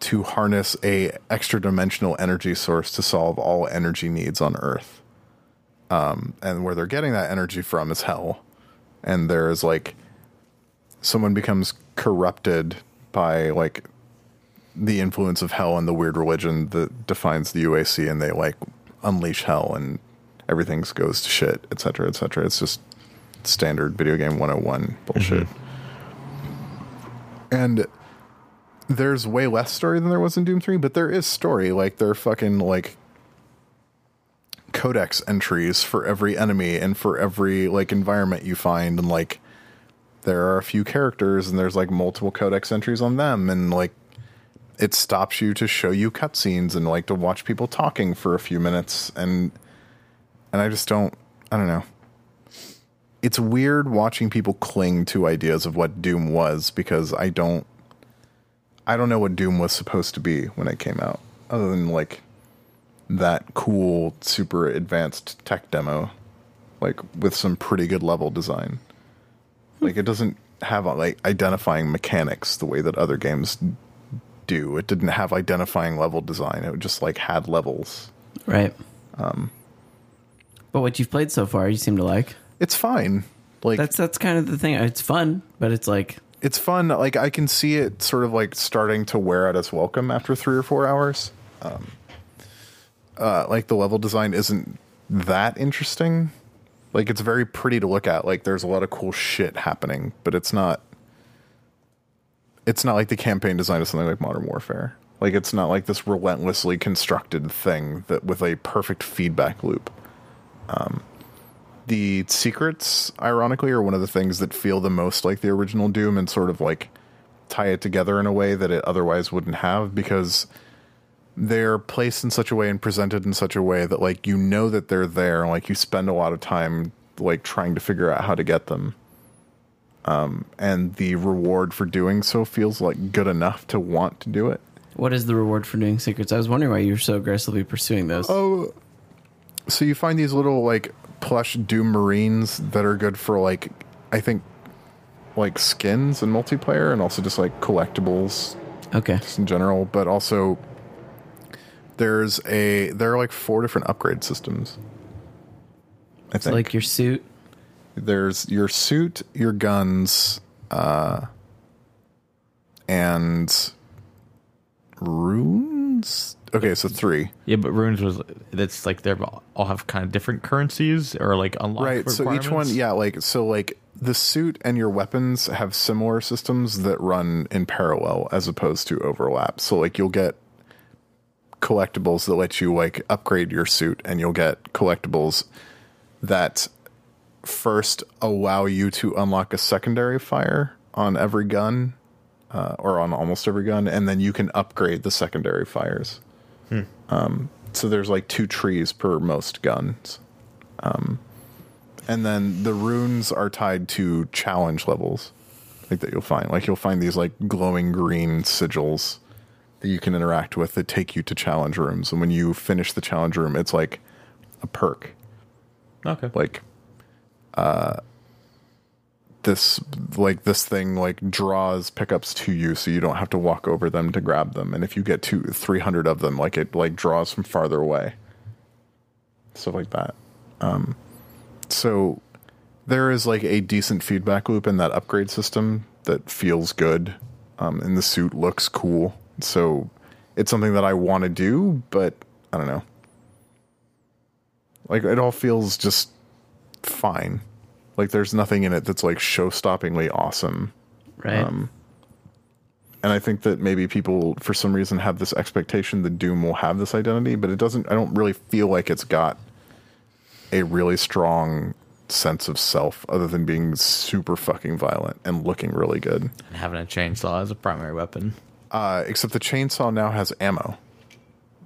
to harness a extra dimensional energy source to solve all energy needs on Earth. Um, and where they're getting that energy from is hell, and there is like someone becomes corrupted by like the influence of hell and the weird religion that defines the UAC and they like unleash hell and everything goes to shit, etc., etc. It's just standard video game 101 bullshit. Mm-hmm. And there's way less story than there was in Doom 3, but there is story. Like they're fucking like codex entries for every enemy and for every like environment you find and like there are a few characters and there's like multiple codex entries on them and like it stops you to show you cutscenes and like to watch people talking for a few minutes and and I just don't I don't know. It's weird watching people cling to ideas of what Doom was because I don't I don't know what Doom was supposed to be when it came out other than like that cool super advanced tech demo like with some pretty good level design. Like it doesn't have like identifying mechanics the way that other games do. It didn't have identifying level design. It just like had levels. Right. but what you've played so far, you seem to like. It's fine. Like That's that's kind of the thing. It's fun, but it's like it's fun. Like I can see it sort of like starting to wear out its welcome after three or four hours. Um, uh, like the level design isn't that interesting. Like it's very pretty to look at. Like there's a lot of cool shit happening, but it's not. It's not like the campaign design of something like Modern Warfare. Like it's not like this relentlessly constructed thing that with a perfect feedback loop. Um, the secrets, ironically, are one of the things that feel the most like the original Doom and sort of like tie it together in a way that it otherwise wouldn't have because they're placed in such a way and presented in such a way that like you know that they're there like you spend a lot of time like trying to figure out how to get them um and the reward for doing so feels like good enough to want to do it what is the reward for doing secrets? I was wondering why you were so aggressively pursuing those. Oh, so you find these little like plush Doom Marines that are good for like I think like skins and multiplayer, and also just like collectibles Okay. just in general. But also there's a there are like four different upgrade systems. I It's think like your suit. There's your suit, your guns, uh, and runes okay, so three. Yeah, but runes was that's like they all have kind of different currencies or like unlock Right. So each one, yeah, like so, like the suit and your weapons have similar systems that run in parallel as opposed to overlap. So like you'll get collectibles that let you like upgrade your suit, and you'll get collectibles that first allow you to unlock a secondary fire on every gun. Uh, or on almost every gun, and then you can upgrade the secondary fires. Um, so there's like two trees per most guns. And then the runes are tied to challenge levels, like that you'll find. Like you'll find these like glowing green sigils that you can interact with that take you to challenge rooms. And when you finish the challenge room, it's like a perk. Okay. Like uh this like this thing like draws pickups to you so you don't have to walk over them to grab them. And if you get to 300 of them, like it like draws from farther away. Stuff like that. Um so there is like a decent feedback loop in that upgrade system that feels good um, and the suit looks cool so it's something that i want to do but i don't know like it all feels just fine like there's nothing in it that's like show-stoppingly awesome Right. Um, and I think that maybe people, for some reason, have this expectation that Doom will have this identity, but it doesn't. I don't really feel like it's got a really strong sense of self, other than being super fucking violent and looking really good. And having a chainsaw as a primary weapon. Uh, except the chainsaw now has ammo,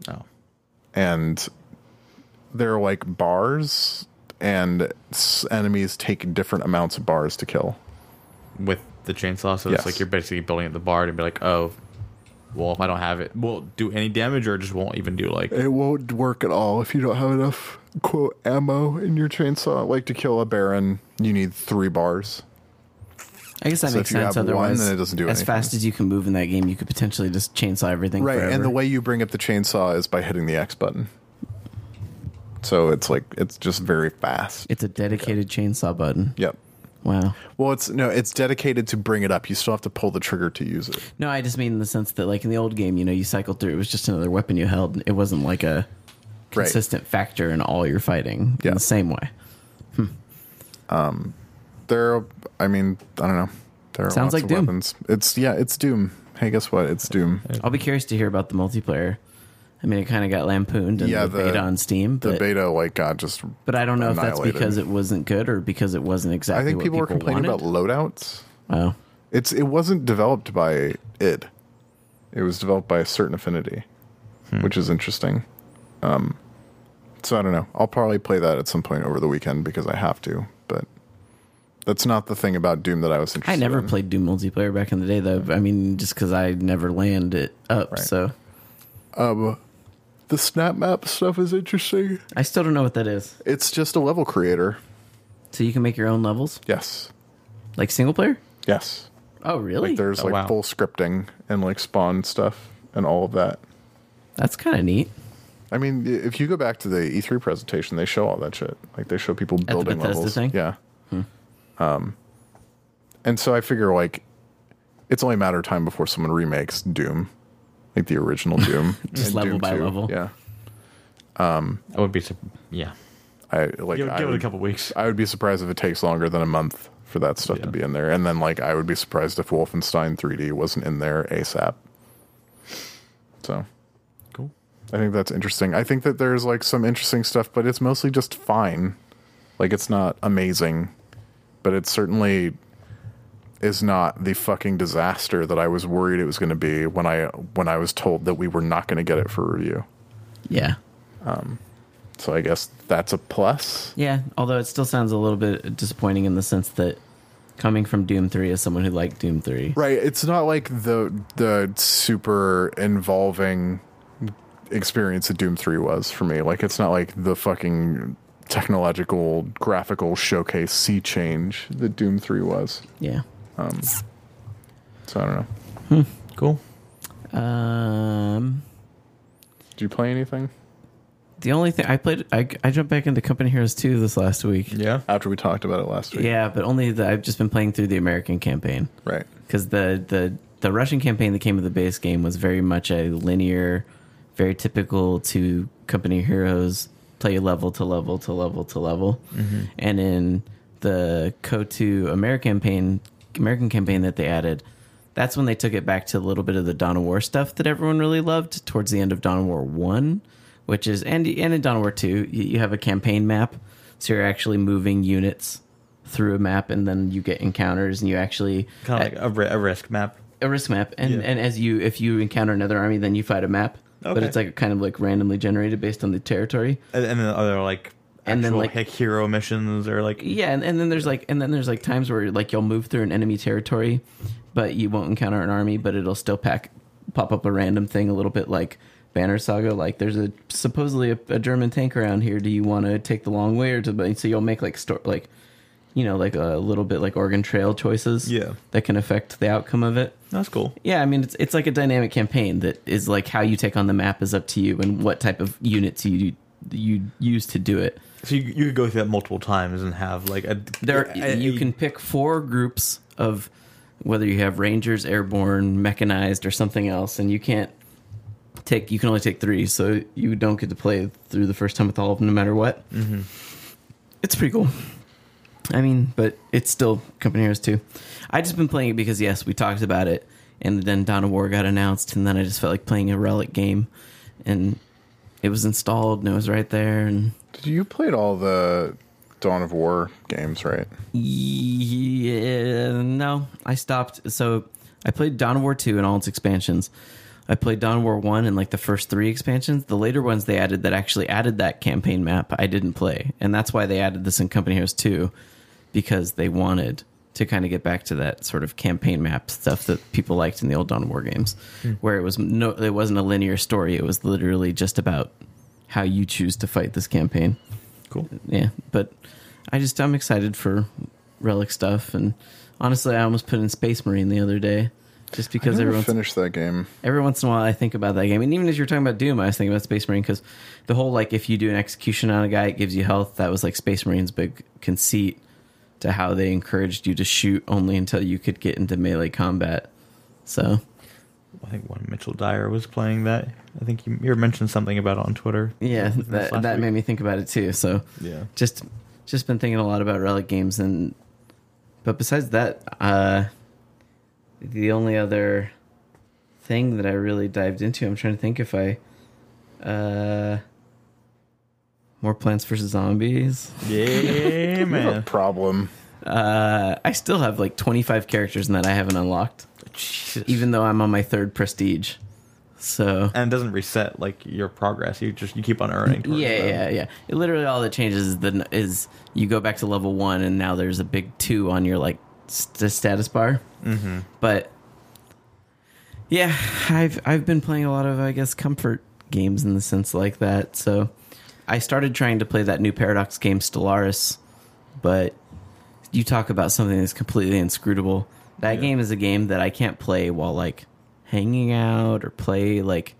Oh. and there are like bars, and enemies take different amounts of bars to kill. With the chainsaw, so Yes. it's like you're basically building up the bar to be like, oh, well, if I don't have it, will it do any damage or just won't even do like. It won't work at all if you don't have enough quote ammo in your chainsaw. Like to kill a baron, you need three bars. I guess that So makes if you sense. have one, Otherwise, then it doesn't do as anything. fast as you can move in that game, you could potentially just chainsaw everything. Right, forever. and the way you bring up the chainsaw is by hitting the X button. So it's like it's just very fast. it's a dedicated chainsaw button. Yep. Wow. Well, it's no, it's dedicated to bring it up. You still have to pull the trigger to use it. No, I just mean in the sense that, like in the old game, you know, you cycled through. It was just another weapon you held. It wasn't like a Right. consistent factor in all your fighting Yeah. in the same way. Um, there, I mean, I don't know. There are Sounds lots like of Doom. weapons. It's yeah, it's Doom. Hey, guess what? It's Doom. I'll be curious to hear about the multiplayer. I mean, it kind of got lampooned in Yeah, the, the- beta on Steam, The beta like got just. but I don't know if that's because it wasn't good or because it wasn't exactly. I think what people were complaining wanted. about loadouts. Oh, It's it wasn't developed by id. It was developed by a Certain Affinity, which is interesting. Um, so I don't know. I'll probably play that at some point over the weekend because I have to. But that's not the thing about Doom that I was interested. In. I never in. played Doom multiplayer back in the day, though. I mean, just because I never land it up, Right. so Um, the SnapMap stuff is interesting. I still don't know what that is. It's just a level creator. So you can make your own levels, Yes. like single player. Yes. Oh, really? Like there's Oh, like wow. full scripting and like spawn stuff and all of that. That's kind of neat. I mean, i- if you go back to the E3 presentation, they show all that shit. Like they show people the building Bethesda levels. thing? Yeah. Um, and so I figure like it's only a matter of time before someone remakes Doom, like the original Doom, Just and level Doom by 2. level. Yeah. I would be. sup- Yeah. I like. Give, I give it would, a couple weeks. I would be surprised if it takes longer than a month for that stuff to be in there, and then like I would be surprised if Wolfenstein 3D wasn't in there ASAP. So Cool. I think that's interesting. I think that there's like some interesting stuff, but it's mostly just fine. Like it's not amazing, but it's certainly is not the fucking disaster that I was worried it was going to be when I when I was told that we were not going to get it for review. Yeah, Um, So I guess that's a plus. yeah. Although it still sounds a little bit disappointing in the sense that coming from Doom Three as someone who liked Doom Three, Right. It's not like the the super involving experience that Doom 3 was for me. Like it's not like the fucking technological graphical showcase sea change that Doom 3 was. yeah. Um, so I don't know. Hmm, cool. Um, Did you play anything the only thing I played, I, I jumped back into Company Heroes Two this last week. Yeah. after we talked about it last week? Yeah, but only the I've just been playing through the American campaign Right. because the the the Russian campaign that came with the base game was very much a linear very typical to company heroes play level to level to level to level mm-hmm. and in the KOTOR American campaign American campaign that they added that's when they took it back to a little bit of the Dawn of War stuff that everyone really loved towards the end of Dawn of War 1 which is and and in Dawn of War 2 you, you have a campaign map. So you're actually moving units through a map and then you get encounters and you actually Kind of like a, a risk map. a risk map. And Yeah. and as you if you encounter another army then you fight a map. But it's like kind of like randomly generated based on the territory. And, and then other like And then, like- hero missions or like yeah and, and then there's like and then there's like times where like you'll move through an enemy territory but you won't encounter an army but it'll still pack pop up a random thing a little bit like banner saga like there's a supposedly a, a german tank around here do you want to take the long way or to so you'll make like store like you know like a little bit like oregon trail choices Yeah. that can affect the outcome of it that's cool. Yeah, I mean it's it's like a dynamic campaign that is like how you take on the map is up to you and what type of units you you use to do it. So you, you could go through that multiple times and have like a There a- you can pick four groups of whether you have rangers, airborne, mechanized or something else and you can't take you can only take 3 so you don't get to play through the first time with all of them no matter what. Mm-hmm. It's pretty cool. I mean, but it's still Company Heroes 2. I just been playing it because yes, we talked about it, and then Dawn of War got announced, and then I just felt like playing a relic game, and it was installed and it was right there, and you played all the Dawn of War games, right? yeah, no, I stopped. So I played Dawn of War 2 and all its expansions. I played Dawn of War 1 and like the first three expansions. The later ones they added that actually added that campaign map, I didn't play. And that's why they added this in Company Heroes 2 because they wanted to kind of get back to that sort of campaign map stuff that people liked in the old Dawn of War games, hmm. where it was no, it wasn't a linear story. It was literally just about how you choose to fight this campaign. Cool. yeah but i just i'm excited for relic stuff. And honestly i almost put in space marine the other day just because everyone finished that game. every once in a while i think about that game. And even as you're talking about doom i was thinking about space marine because the whole like if you do an execution on a guy it gives you health. That was like space marine's big conceit to how they encouraged you to shoot only until you could get into melee combat. So I think when Mitchell Dyer was playing that, I think you, you mentioned something about it on Twitter. yeah that, that week. made me think about it too so yeah. just just been thinking a lot about relic games and but besides that uh the only other thing that i really dived into i'm trying to think if i uh more plants vs zombies Yeah, You a man. problem. uh i still have like 25 characters in that i haven't unlocked Jesus. even though i'm on my third prestige so and it doesn't reset like your progress. You just you keep on earning. towards Yeah, them. yeah, yeah. It literally all that changes is the is you go back to level one and now there's a big two on your like st- status bar. Mm-hmm. But yeah, I've I've been playing a lot of I guess comfort games in the sense like that. So I started trying to play that new Paradox game Stellaris, but you talk about something that's completely inscrutable. That Yeah. game is a game that I can't play while like hanging out or play like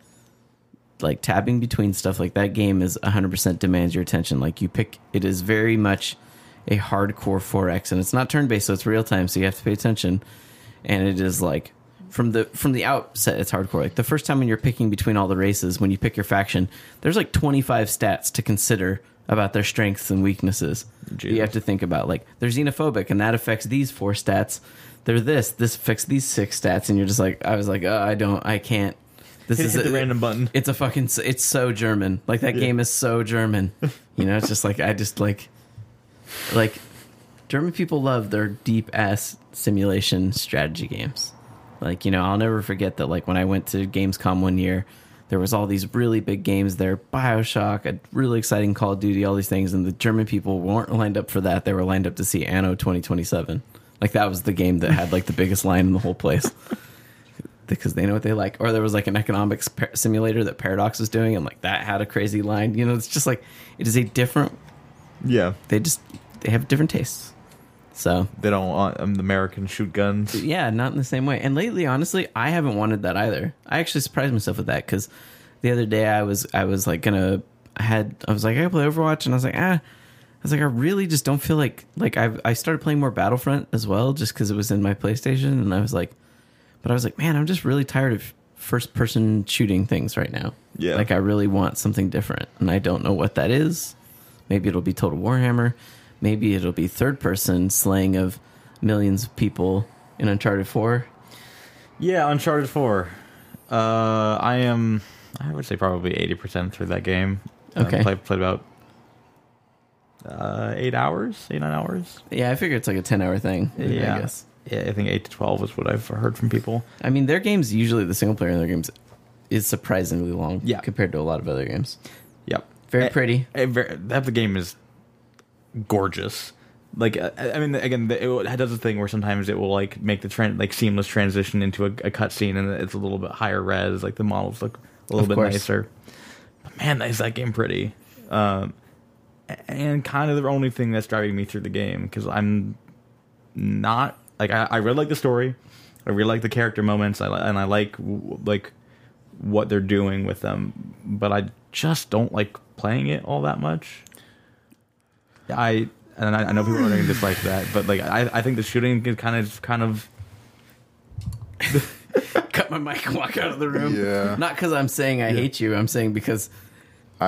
like tabbing between stuff. Like that game is 100% demands your attention. Like you pick it is very much a hardcore 4x and it's not turn based so it's real time so you have to pay attention. And it is like from the from the outset it's hardcore. Like the first time when you're picking between all the races when you pick your faction there's like 25 stats to consider about their strengths and weaknesses Jesus. you have to think about. Like they're xenophobic and that affects these four stats they're this this affects these six stats and you're just like i was like oh, i don't i can't. This Hit, is hit a- the random button. it's a fucking it's so german. Like that Yeah. game is so german. You know it's just like i just like like german people love their deep ass simulation strategy games. Like you know i'll never forget that like when i went to gamescom one year there was all these really big games there bioshock a really exciting call of duty all these things and the german people weren't lined up for that. They were lined up to see anno 2027 like that was the game that had like the biggest line in the whole place because they know what they like. Or there was like an economics par- simulator that Paradox was doing, and like that had a crazy line. You know, it's just like it is a different. Yeah, They just they have different tastes. So they don't want um, the American shoot guns. yeah, not in the same way. And lately, honestly, I haven't wanted that either. I actually surprised myself with that because the other day I was I was like gonna I had I was like I play Overwatch, and I was like ah. I was like, I really just don't feel like like I I started playing more Battlefront as well, just because it was in my PlayStation, and I was like, but I was like, man, I'm just really tired of first person shooting things right now. Yeah. Like I really want something different, and I don't know what that is. Maybe it'll be Total Warhammer. Maybe it'll be third person slaying of millions of people in Uncharted 4. Yeah, Uncharted Four. Uh, I am. I would say probably eighty percent through that game. Uh, Okay. played, played about uh, eight hours, eight nine hours. Yeah, I figure it's like a 10 hour thing. I yeah, guess. yeah. I think eight to twelve is what I've heard from people. I mean, their games, usually the single player in their games is surprisingly long Yeah. compared to a lot of other games. Yep, Very Eh, pretty. eh, ver- that the game is gorgeous. Like uh, I I mean, again, it, it does a thing where sometimes it will like make the tran like seamless transition into a, a cutscene, and it's a little bit higher res. Like the models look a little Of bit course. nicer. But man, is that game pretty? Um, and kind of the only thing that's driving me through the game because I'm not like I, I really like the story. I really like the character moments, I, li- and I like w- like what they're doing with them, but I just don't like playing it all that much. I and I, I know people are going to dislike that, but like I, I think the shooting is kind of kind of Cut my mic and walk out of the room. Yeah. Not because I'm saying I hate you. I'm saying because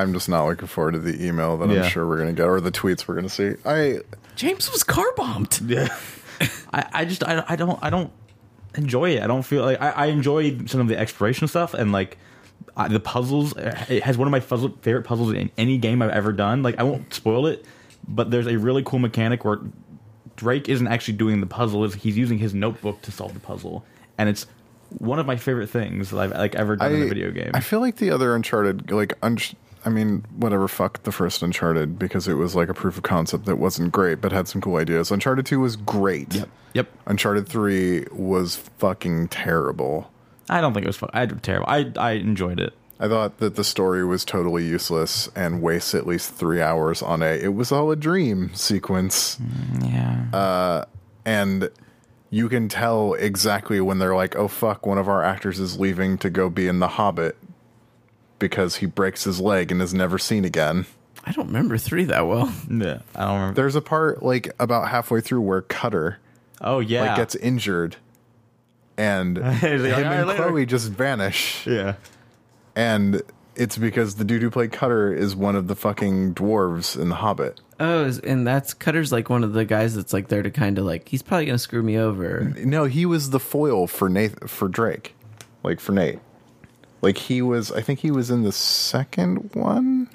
I'm just not looking forward to the email that Yeah. I'm sure we're gonna get or the tweets we're gonna see. I James was car bombed. yeah. I, I just I, I don't I don't enjoy it. I don't feel like I, I enjoy some of the exploration stuff and like I, the puzzles. Eh, it has one of my puzzle, favorite puzzles in any game I've ever done. Like I won't spoil it, but there's a really cool mechanic where Drake isn't actually doing the puzzle; is he's using his notebook to solve the puzzle, and it's one of my favorite things that I've like ever done in a video game. I feel like the other Uncharted, like, un- I mean, whatever, fuck the first Uncharted because it was like a proof of concept that wasn't great but had some cool ideas. Uncharted 2 was great. Yep. Yep. Uncharted 3 was fucking terrible. I don't think it was fun. I terrible. I I enjoyed it. I thought that the story was totally useless and wastes at least three hours on a it was all a dream sequence. Yeah. Uh, and you can tell exactly when they're like, "Oh fuck, one of our actors is leaving to go be in The Hobbit because he breaks his leg and is never seen again." I don't remember three that well. yeah. I don't remember. There's a part like about halfway through where Cutter oh yeah. like gets injured, and like, him "All right, and later." Chloe just vanish, yeah. and it's because the dude who played Cutter is one of the fucking dwarves in The Hobbit. Oh, and that's Cutter's like one of the guys that's like there to kind of like he's probably gonna screw me over. No, he was the foil for Nate for Drake, like for Nate. Like he was, I think he was in the second one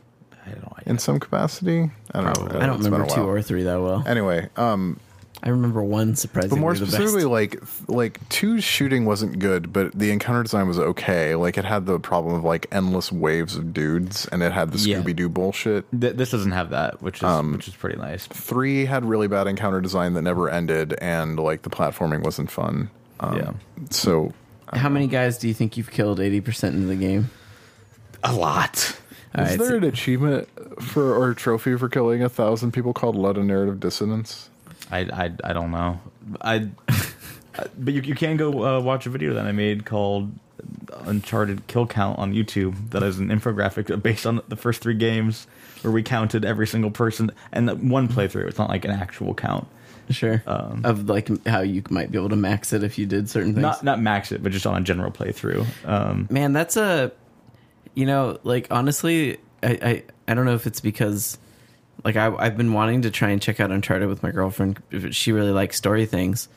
I don't know. in some capacity. I don't Probably. know. I don't It's been remember two while. or three that well. Anyway, um, I remember one surprisingly but more the specifically, best. like like two shooting wasn't good, but the encounter design was okay. Like it had the problem of like endless waves of dudes, and it had the Yeah. Scooby Doo bullshit. Th- this doesn't have that, which is Um, which is pretty nice. Three had really bad encounter design that never ended, and like the platforming wasn't fun. Um, Yeah. So How many guys do you think you've killed eighty percent into the game? A lot. All Is right, there so- an achievement for or a trophy for killing a thousand people called Ludonarrative Dissonance? I, I, I don't know. I, but you, you can go uh, watch a video that I made called Uncharted Kill Count on YouTube. That is an infographic based on the first three games where we counted every single person and that one playthrough. It's not like an actual count. Sure um, of like how you might be able to max it if you did certain things. Not not max it, but just on a general playthrough. Um, Man, that's a you know, like honestly, I I, I don't know if it's because like I I've been wanting to try and check out Uncharted with my girlfriend. She really likes story things.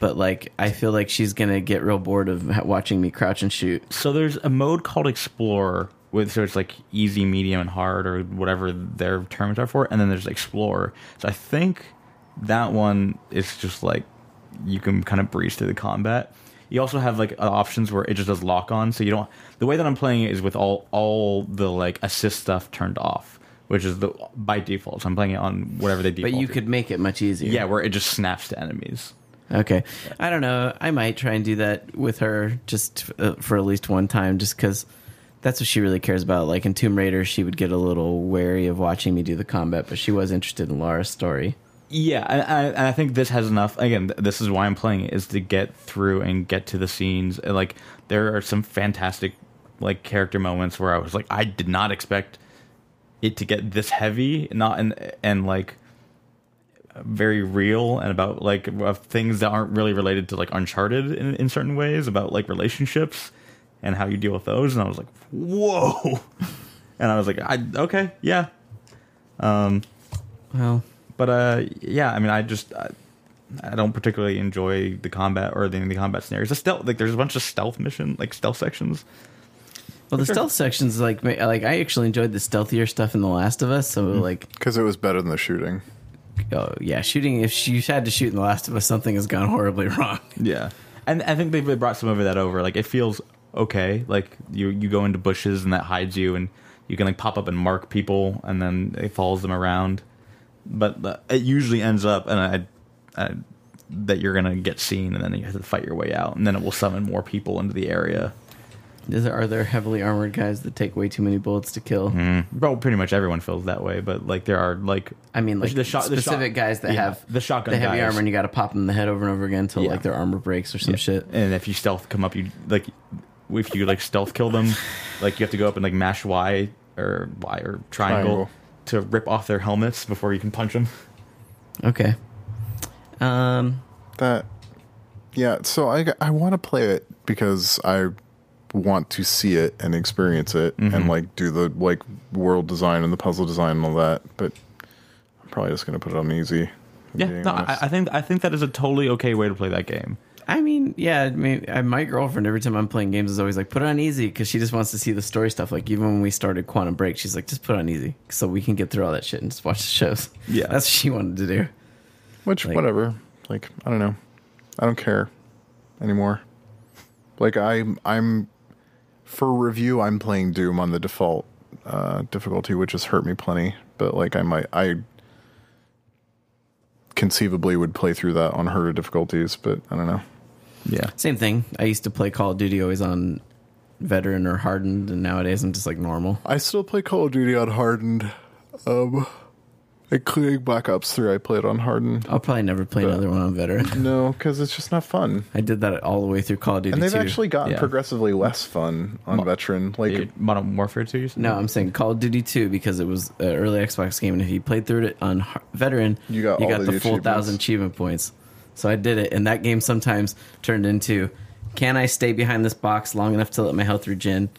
But like I feel like she's going to get real bored of watching me crouch and shoot. so there's a mode called Explorer, with so it's like easy, medium, and hard, or whatever their terms are for it. And then there's Explorer. So I think that one is just like you can kind of breeze through the combat. You also have like options where it just does lock on, so you don't. The way that I'm playing it is with all all the like assist stuff turned off, which is the by default. So I'm playing it on whatever they default. But you to. could make it much easier. yeah, where it just snaps to enemies. Okay. I don't know. I might try and do that with her just uh, for at least one time, just because that's what she really cares about. Like in Tomb Raider, she would get a little wary of watching me do the combat, but she was interested in Lara's story. Yeah, and I, think this has enough. Again, this is why I'm playing it is to get through and get to the scenes. Like there are some fantastic like character moments where I was like, I did not expect it to get this heavy. Not and and like very real and about like things that aren't really related to like Uncharted in, in certain ways about like relationships and how you deal with those. And I was like, whoa. And I was like, I okay, yeah. Um, Well, but uh, yeah, I mean, I just I, I don't particularly enjoy the combat or the, the combat scenarios. The stealth, like there's a bunch of stealth mission, like stealth sections. well, the Sure. stealth sections like like I actually enjoyed the stealthier stuff in The Last of Us. So like, Because it was better than the shooting. oh yeah, shooting. If you had to shoot in The Last of Us, something has gone horribly wrong. Yeah, and I think they've brought some of that over. Like it feels okay. Like you you go into bushes and that hides you, and you can like pop up and mark people, and then it follows them around. But the, it usually ends up, and I, I that you're gonna get seen, and then you have to fight your way out, and then it will summon more people into the area. Is there, are there heavily armored guys that take way too many bullets to kill? Mm-hmm. Well, pretty much everyone feels that way, but like there are like I mean, like the shot- the specific shot- guys that yeah, have the shotgun the heavy guys. armor, and you got to pop them in the head over and over again until Yeah. like their armor breaks or some shit. And if you stealth come up, you like if you like stealth kill them, like you have to go up and like mash Y or Y or triangle, Triangle. To rip off their helmets before you can punch them. Okay. Um. That, yeah. So I I want to play it because I want to see it and experience it and like do the like world design and the puzzle design and all that. But I'm probably just gonna put it on easy. Yeah, no, I. I think I think that is a totally okay way to play that game. I mean, yeah. I mean, I, my girlfriend every time I'm playing games is always like, "Put it on easy," because she just wants to see the story stuff. Like even when we started Quantum Break, she's like, "Just put it on easy so we can get through all that shit and just watch the shows." Yeah. that's what she wanted to do. Which Like- whatever. Like I don't know. I don't care anymore. Like I'm I'm for review I'm playing Doom on the default uh difficulty, which has hurt me plenty. But like I might I conceivably would play through that on harder difficulties, but I don't know. Yeah, Same thing. I used to play Call of Duty always on veteran or hardened, and nowadays I'm just like normal. I still play Call of Duty on hardened. Um including Black Ops 3 I played on hardened. I'll probably never play But- another one on veteran. No, because it's just not fun. I did that all the way through Call of Duty. And they've 2. actually gotten Yeah. progressively less fun on veteran. Like You- Modern Warfare Two. You said? No, I'm saying Call of Duty 2 because it was an early Xbox game, and if you played through it on har- veteran, You got all the the full achievements. thousand achievement points. So I did it, and that game sometimes turned into, can I stay behind this box long enough to let my health regen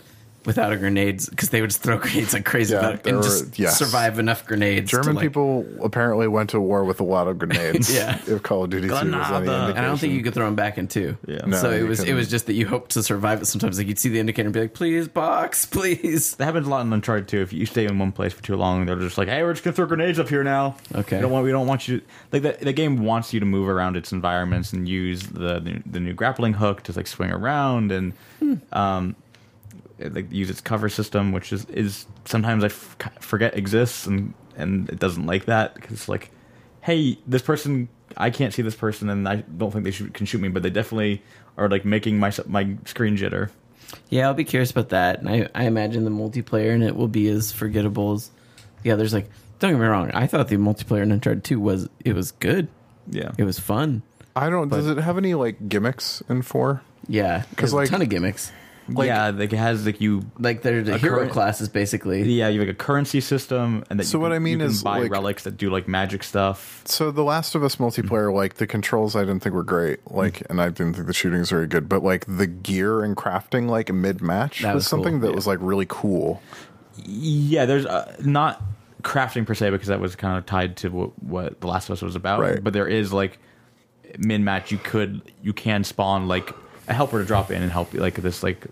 without a grenades? Because they would just throw grenades like crazy Yeah, about and were- just yes. survive enough grenades. to, German like- people apparently went to war with a lot of grenades. Yeah. If Call of Duty 2 was any indication. And I don't think you could throw them back in two. Yeah. No, so it was it couldn't. was just that you hoped to survive it. Sometimes like you'd see the indicator and be like, "Please, box, please." That happens a lot in Uncharted too. If you stay in one place for too long, they're just like, "Hey, we're just gonna throw grenades up here now." Okay. We don't want. We don't want you. like the the game wants you to move around its environments and use the the, the new grappling hook to like swing around and um, it, like use its cover system, which is is sometimes I f- forget exists and and it doesn't like that because like, hey, this person I can't see this person and I don't think they should, can shoot me, but they definitely are like making my my screen jitter. Yeah, I'll be curious about that. And I, I imagine the multiplayer in it will be as forgettable as the others. Like, don't get me wrong, I thought the multiplayer in Uncharted 2 was it was good. Yeah. It was fun. I don't. does it have any like gimmicks in four? Yeah, because like- a ton of gimmicks. Like- yeah, like it has like you Like they're the A hero current- classes basically. Yeah, you have like a currency system, and that So you what can- I mean is, buy like- relics that do like magic stuff. So the Last of Us multiplayer, like the controls, I didn't think were great. Like, and I didn't think the shooting was very good. But like the gear and crafting, like mid match, That was, was cool, something that yeah. was like really cool. Yeah, there's uh, not crafting per se because that was kind of tied to what, what The Last of Us was about. Right. But there is like mid match. You could you can spawn like a helper to drop in and help you, like this like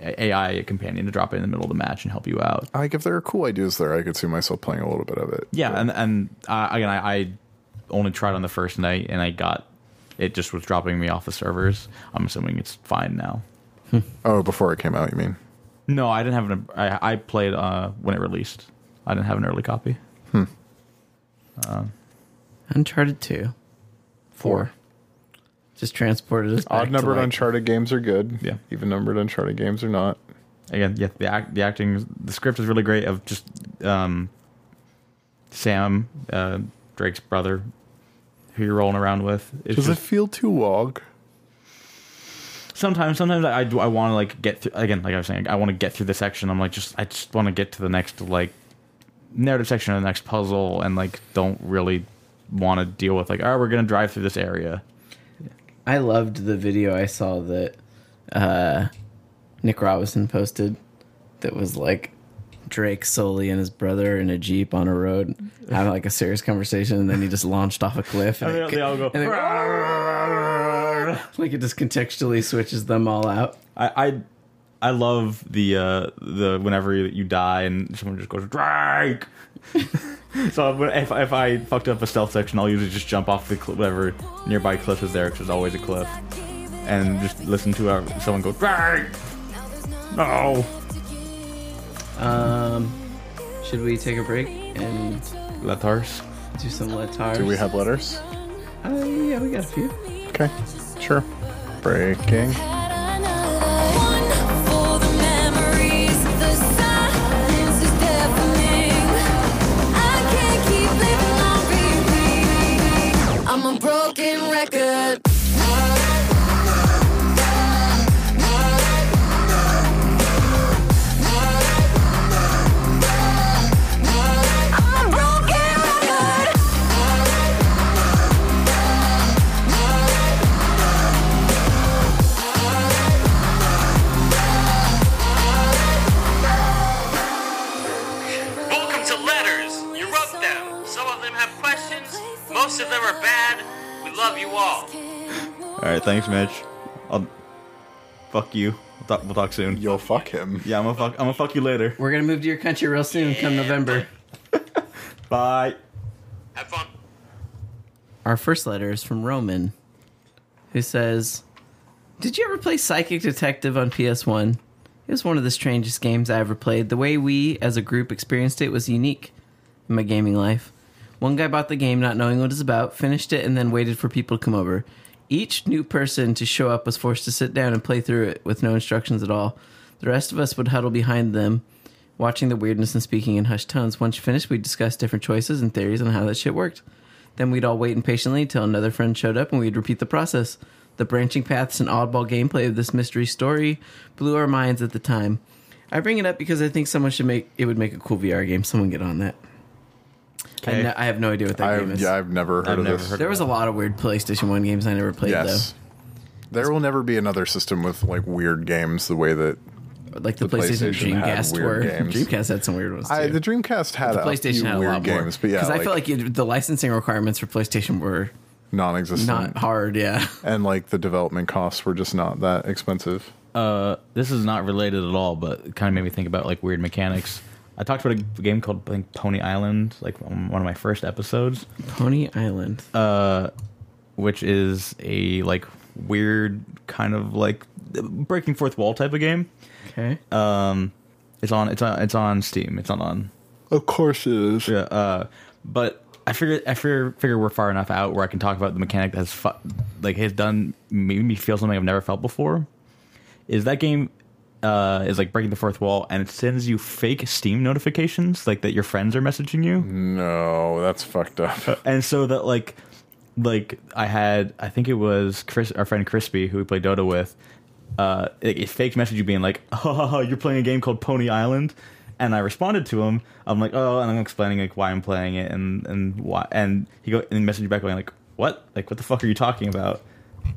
AI companion to drop in, in the middle of the match and help you out. Like if there are cool ideas there, I could see myself playing a little bit of it. Yeah, and and uh, again, I, I only tried on the first night, and I got it just was dropping me off the servers. I'm assuming it's fine now. Oh, before it came out, you mean? No, I didn't have an. I, I played uh, when it released. I didn't have an early copy. Hmm. Um, Uncharted 2. 4. Just transported us back Odd to, numbered like- Uncharted games are good. Yeah. Even numbered Uncharted games are not. Again, yeah, the act, the acting, the script is really great. Of just um, Sam, uh, Drake's brother, who you're rolling around with. It's Does just, it feel too long? sometimes, sometimes I, I do. I want to like get through. Again, like I was saying, I want to get through the section. I'm like, just I just want to get to the next like narrative section of the next puzzle, and like don't really want to deal with like, all right, we're gonna drive through this area. I loved the video I saw that uh, Nick Robinson posted that was like Drake Sully and his brother in a Jeep on a road having like a serious conversation and then he just launched off a cliff and, And it, they, they all go. and they- like it just contextually switches them all out. I, I I love the uh the whenever you die and someone just goes Drake. so if if I fucked up a stealth section, I'll usually just jump off the cl- whatever nearby cliff is there because there's always a cliff, and just listen to uh, someone go Drake. No. Um, should we take a break and Letars. do some letars? Do we have letters? Uh, yeah, we got a few. Okay, sure. Breaking. Questions. Most of them are bad. We love you all. All right, thanks, Mitch. I'll fuck you. We'll talk, we'll talk soon. You'll fuck him. Yeah, I'm gonna fuck. I'm gonna fuck you later. We're gonna move to your country real soon, come November. Bye. Have fun. Our first letter is from Roman, who says, Did you ever play Psychic Detective on PS1? It was one of the strangest games I ever played. The way we, as a group, experienced it was unique in my gaming life. One guy bought the game not knowing what it was about, finished it, and then waited for people to come over. Each new person to show up was forced to sit down and play through it with no instructions at all. The rest of us would huddle behind them, watching the weirdness and speaking in hushed tones. Once finished, we'd discuss different choices and theories on how that shit worked. Then we'd all wait impatiently until another friend showed up and we'd repeat the process. The branching paths and oddball gameplay of this mystery story blew our minds at the time. I bring it up because I think someone should make it would make a cool VR game. Someone get on that. I, Okay. no- I have no idea what that game I've, is. yeah, I've never heard I've of never this. heard there was a lot of weird PlayStation One games I never played yes. There will never be another system with like weird games the way that though. Like the, The PlayStation, PlayStation had Dreamcast weird were. games. Dreamcast had some weird ones too. I, the Dreamcast had the a PlayStation few had a weird lot more. games, but yeah, because like, I feel like you, the licensing requirements for PlayStation were non-existent, not hard. Yeah. and like the development costs were just not that expensive. Uh, this is not related at all, but it kind of made me think about like weird mechanics. I talked about a game called I think Pony Island, like on one of my first episodes, Pony Island. uh, which is a like weird kind of like breaking fourth wall type of game. Okay. Um, it's on it's on it's on Steam. It's not on Of course it is. Yeah, uh, but I figure I figure figure we're far enough out where I can talk about the mechanic that's fu- like has done made me feel something I've never felt before. Is that game uh, is like breaking the fourth wall and it sends you fake Steam notifications like that your friends are messaging you, No, that's fucked up. and so that like like I had I think it was Chris our friend Crispy who we played Dota with. Uh, it, it faked message you being like, "Oh, you're playing a game called Pony Island," and I responded to him. I'm like, "Oh," and I'm explaining like why I'm playing it and and why. And he go and he messaged me back going like, "What? Like, what the fuck are you talking about?"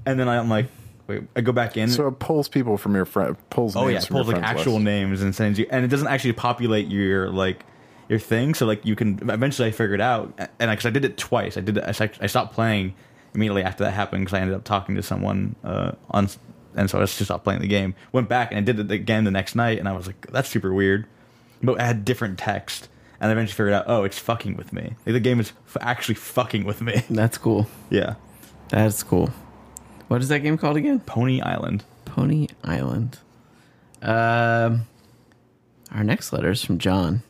And then I'm like, "Wait," I go back in. So it pulls people from your friend, pulls oh names yeah, it pulls like actual list. names and sends you, and it doesn't actually populate your like your thing. So like you can eventually I figured out, and because I, did it twice, I did it. I, I stopped playing immediately after that happened because I ended up talking to someone uh, on, and so I just stopped playing the game. Went back and I did it again the next night, and I was like, that's super weird. But I had different text, and I eventually figured out, oh, it's fucking with me. Like, the game is f- actually fucking with me. That's cool. yeah, That's cool. What is that game called again? Pony Island. Pony Island. Um, our next letter is from John,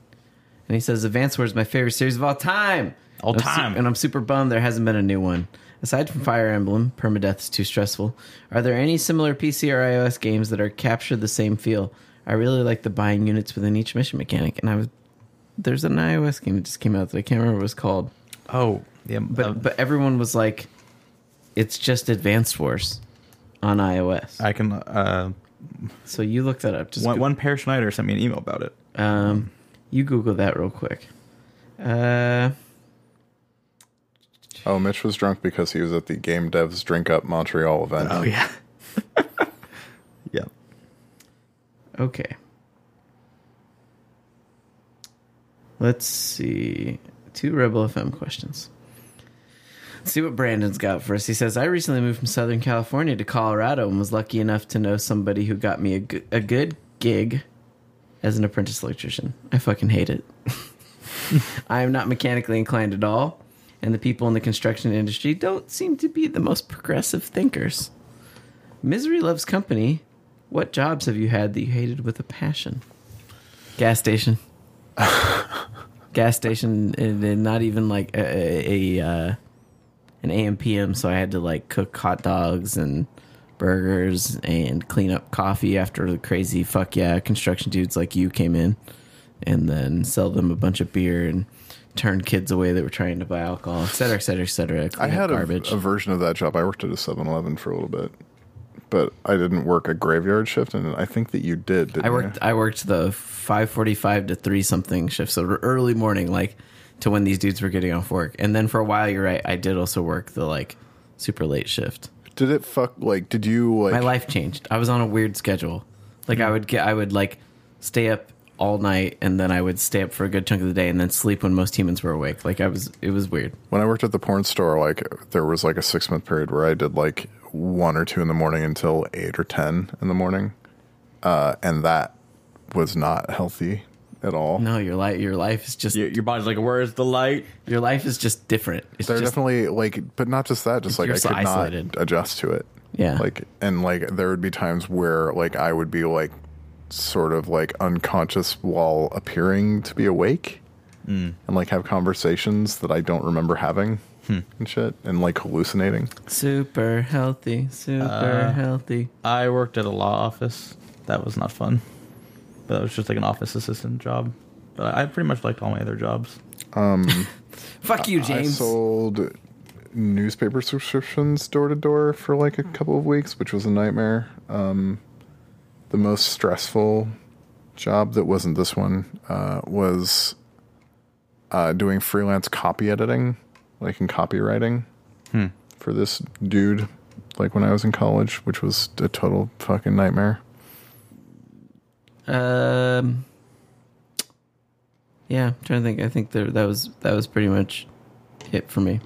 and he says, "Advance Wars is my favorite series of all time. All And I'm su- time. and I'm super bummed there hasn't been a new one. Aside from Fire Emblem, permadeath is too stressful. Are there any similar PC or iOS games that are capture the same feel? I really like the buying units within each mission mechanic, and I was there's an iOS game that just came out that I can't remember what it's called, Oh, yeah, but uh, but everyone was like, it's just Advanced Wars on iOS. I can. Uh, so you look that up. Just one, go- one Pear Schneider sent me an email about it. Um, you Google that real quick. Uh, Oh, Mitch was drunk because he was at the Game Devs Drink Up Montreal event. Oh yeah. yeah. Okay. Let's see. Two Rebel FM questions. Let's see what Brandon's got for us. He says, I recently moved from Southern California to Colorado and was lucky enough to know somebody who got me a good, a good gig as an apprentice electrician. I fucking hate it. I am not mechanically inclined at all, and the people in the construction industry don't seem to be the most progressive thinkers. Misery loves company. What jobs have you had that you hated with a passion? Gas station. Gas station, and, and not even like a, a, a uh, an AM PM. So I had to like cook hot dogs and burgers and clean up coffee after the crazy fuck yeah construction dudes like you came in, and then sell them a bunch of beer and turn kids away that were trying to buy alcohol, et cetera, et cetera, et cetera. I had a, a version of that job. I worked at a 7 Eleven for a little bit, but I didn't work a graveyard shift, and I think that you did. I worked. You? I worked the five forty-five to three something shift, so early morning, like to when these dudes were getting off work. And then for a while, you're right. I did also work the like super late shift. Did it fuck like? Did you like? My life changed. I was on a weird schedule. Like I would get, I would like stay up all night, and then I would stay up for a good chunk of the day, and then sleep when most humans were awake. Like I was, it was weird. When I worked at the porn store, like there was like a six month period where I did like one or two in the morning until eight or ten in the morning, uh, and that was not healthy at all. No, your life, your life is just Your, your body's like, where's the light? your life is just different. It's They're just definitely like, but not just that, just like I so could isolated. not adjust to it. Yeah. Like, and like there would be times where like I would be like sort of like unconscious while appearing to be awake Mm. and like have conversations that I don't remember having Hmm. and shit and like hallucinating. super healthy, super Uh, healthy. I worked at a law office. That was not fun. But that was just like an office assistant job. But I pretty much liked all my other jobs. Um, Fuck you, James. I James. sold newspaper subscriptions door to door for like a couple of weeks, which was a nightmare. Um, the most stressful job that wasn't this one uh, was uh, doing freelance copy editing, like in copywriting, for this dude. Like when I was in college, which was a total fucking nightmare. Um. Yeah, I'm trying to think. I think there, that was that was pretty much it for me.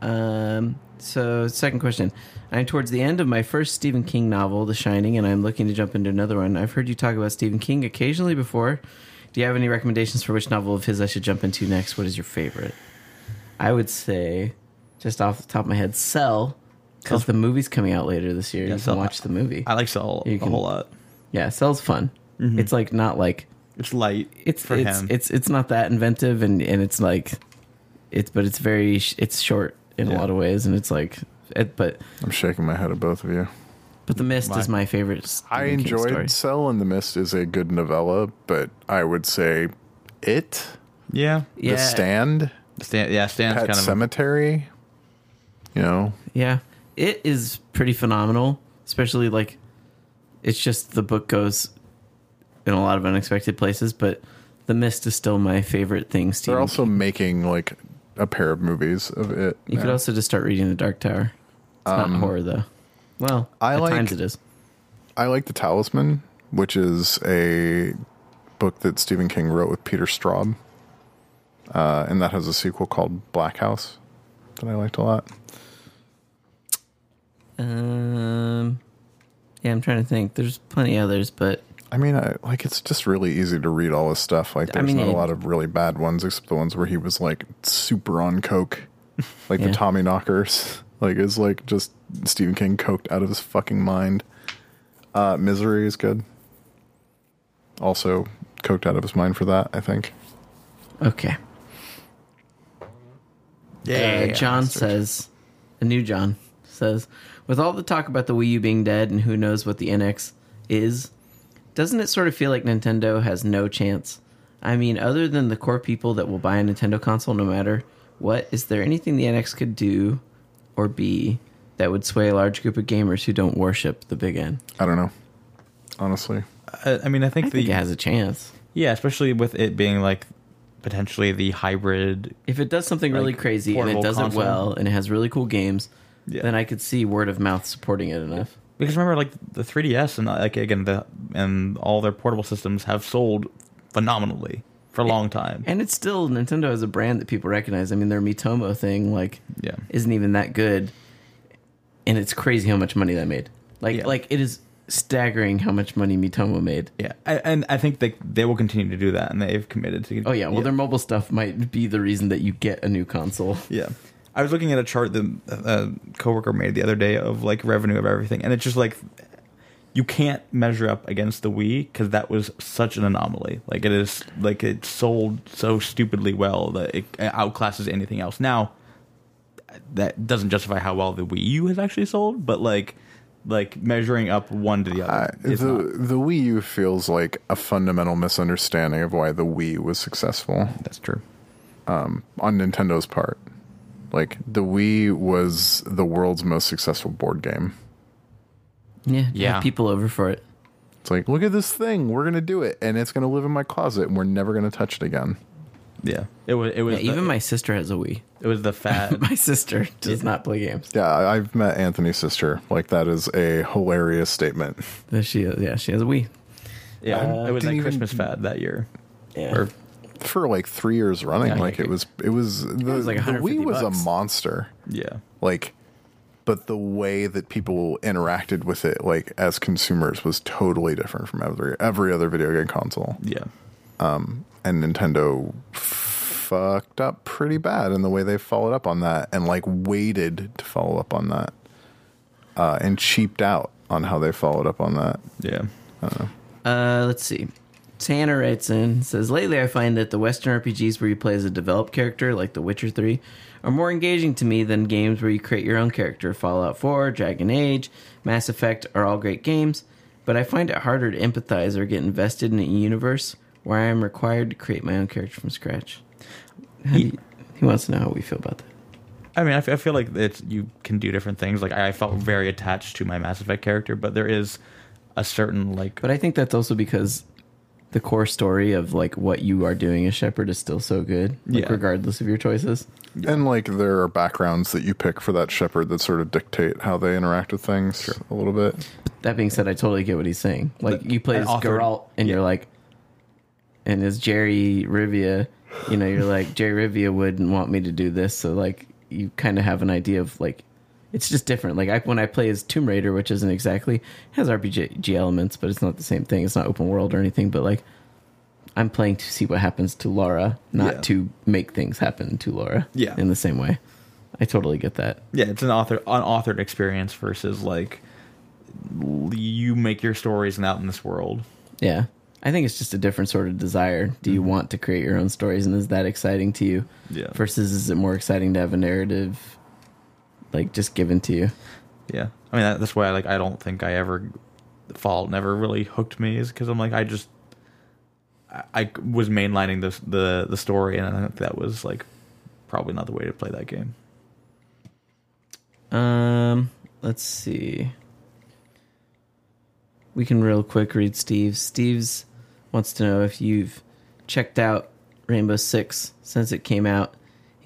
Um. So, second question. I'm towards the end of my first Stephen King novel, The Shining, and I'm looking to jump into another one. I've heard you talk about Stephen King occasionally before. Do you have any recommendations for which novel of his I should jump into next? What is your favorite? I would say, just off the top of my head, Cell, because the movie's coming out later this year. Yeah, you Cell. can watch the movie. I like Saul You can, a whole lot. Yeah, Cell's fun. Mm-hmm. It's like not like It's light it's for it's, him. it's it's not that inventive and and it's like it's but it's very it's short in a lot of ways and it's like it, but I'm shaking my head at both of you. but the mist Why? is my favorite. Stephen I King enjoyed story. Cell and the Mist is a good novella, but I would say it, yeah. Yeah, The Stand, Stan, yeah, Stan's Pet kind of Cemetery. You know, yeah, it is pretty phenomenal. Especially like it's just the book goes in a lot of unexpected places, but the mist is still my favorite thing. Stephen they're also King. making like a pair of movies of it. You could also just start reading The Dark Tower. It's not horror though. Well, I at like- times it is. I like The Talisman, which is a book that Stephen King wrote with Peter Straub, uh, and that has a sequel called Black House that I liked a lot. Um, yeah, I'm trying to think. There's plenty others, but I mean, I, like it's just really easy to read all his stuff. Like, I there's mean, not it- a lot of really bad ones, except the ones where he was like super on coke, like Yeah. the Tommyknockers. Like, it's like just Stephen King coked out of his fucking mind. Uh, Misery is good. Also, coked out of his mind for that. I think. okay. yeah. Uh, John bastard. says, a new John says, with all the talk about the Wii U being dead and who knows what the NX is, doesn't it sort of feel like Nintendo has no chance? I mean, other than the core people that will buy a Nintendo console no matter what, is there anything the NX could do or be that would sway a large group of gamers who don't worship the big N? I don't know. Honestly, I, I mean, I think I the think it has a chance. yeah, especially with it being like potentially the hybrid. If it does something really crazy and it does console. it well and it has really cool games, Yeah. then I could see word of mouth supporting it enough. Because remember, like the 3DS and like again the and all their portable systems have sold phenomenally for a long time. And it's still Nintendo as a brand that people recognize. I mean, their Miitomo thing like Yeah. isn't even that good, and it's crazy how much money that made. Like Yeah. like it is staggering how much money Miitomo made. Yeah, I, and I think they they will continue to do that, and they've committed to. Oh yeah, well their mobile stuff might be the reason that you get a new console. Yeah. I was looking at a chart that uh, a coworker made the other day of like revenue of everything, and it's just like you can't measure up against the Wii because that was such an anomaly. Like it is, like it sold so stupidly well that it outclasses anything else. Now, that doesn't justify how well the Wii U has actually sold, but like, like measuring up one to the other, the is not. the Wii U feels like a fundamental misunderstanding of why the Wii was successful That's true. Um, on Nintendo's part. Like the Wii was the world's most successful board game. Yeah, Yeah. have people over for it. It's like, look at this thing, we're gonna do it, and it's gonna live in my closet, and we're never gonna touch it again. Yeah, it was. It was Yeah, even my sister has a Wii. It was the fat. My sister does not play games. Yeah, I- I've met Anthony's sister. Like that is a hilarious statement. But she yeah she has a Wii. yeah, uh, it was didn't that even- Christmas fad that year. Yeah. Or For like three years running, Yeah, like it was, it was the, was like the 150 Wii was bucks. a monster. yeah, Like, but the way that people interacted with it, like as consumers, was totally different from every every other video game console. yeah. and Nintendo fucked up pretty bad in the way they followed up on that and like waited to follow up on that uh, and cheaped out on how they followed up on that. Yeah. Uh, let's see. Tanner writes in says lately I find that the Western RPGs where you play as a developed character, like The Witcher Three, are more engaging to me than games where you create your own character. Fallout Four, Dragon Age, Mass Effect are all great games, but I find it harder to empathize or get invested in a universe where I am required to create my own character from scratch. You- he wants to know how we feel about that. I mean, I, f- I feel like it's you can do different things. Like I felt very attached to my Mass Effect character, but there is a certain like But I think that's also because the core story of like what you are doing as Shepard is still so good, like Yeah. regardless of your choices. And like there are backgrounds that you pick for that Shepard that sort of dictate how they interact with things a little bit. That being said, I totally get what he's saying. Like But you play as author- Geralt, and yeah. you're like, and as Jerry Rivia, you know, you're like Jerry Rivia wouldn't want me to do this, so like you kind of have an idea of like it's just different. Like I, when I play as Tomb Raider, which isn't exactly has RPG elements, but it's not the same thing. It's not open world or anything, but like I'm playing to see what happens to Laura, not Yeah. to make things happen to Laura. Yeah. in the same way. I totally get that. yeah, it's an author unauthored experience versus like you make your stories and out in this world. Yeah. I think it's just a different sort of desire. Do you mm-hmm. want to create your own stories and is that exciting to you? Yeah. Versus is it more exciting to have a narrative like just given to you? Yeah, I mean that, that's why I, like I don't think I ever Fallout never really hooked me is because I'm like I just I, I was mainlining the the the story and I think that was like probably not the way to play that game. Um let's see. We can real quick read Steve's. Steve's wants to know if you've checked out Rainbow Six since it came out.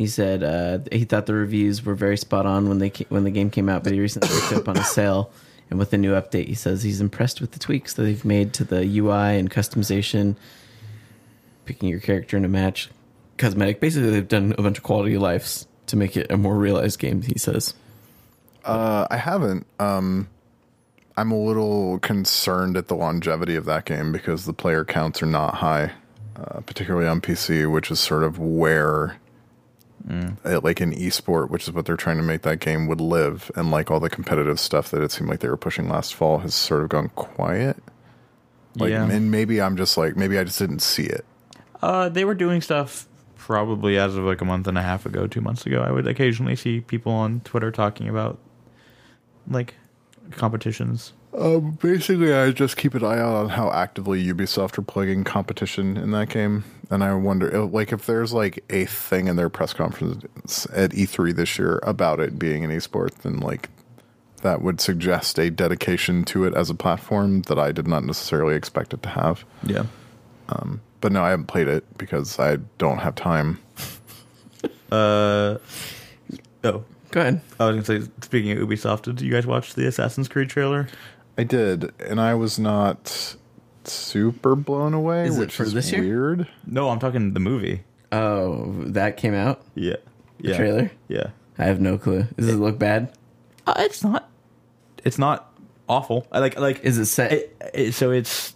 He said uh, he thought the reviews were very spot on when they when the game came out, but he recently picked up on a sale. And with the new update, he says he's impressed with the tweaks that they've made to the UI and customization, picking your character in a match, cosmetic. Basically, they've done a bunch of quality of lives to make it a more realized game. He says. Uh, I haven't. Um, I'm a little concerned at the longevity of that game because the player counts are not high, uh, particularly on PC, which is sort of where, uh, like in esport, which is what they're trying to make that game would live, and like all the competitive stuff that it seemed like they were pushing last fall has sort of gone quiet. Like, yeah, and maybe I'm just like maybe I just didn't see it. uh, they were doing stuff probably as of like a month and a half ago, two months ago. I would occasionally see people on Twitter talking about like competitions. Um, basically, I just keep an eye out on how actively Ubisoft are plugging competition in that game, and I wonder, uh, like, if there's like a thing in their press conference at E3 this year about it being an esport, then like that would suggest a dedication to it as a platform that I did not necessarily expect it to have. Yeah, Um, but no, I haven't played it because I don't have time. Uh, oh, Go ahead. I was gonna say. Speaking of Ubisoft, did you guys watch the Assassin's Creed trailer? I did, and I was not super blown away, Is it which for is this year? weird. No, I'm talking the movie. Oh, that came out. Yeah, The yeah. trailer. Yeah, I have no clue. Does it look bad? uh, it's not. It's not awful. I like like. Is it set? it, it, so it's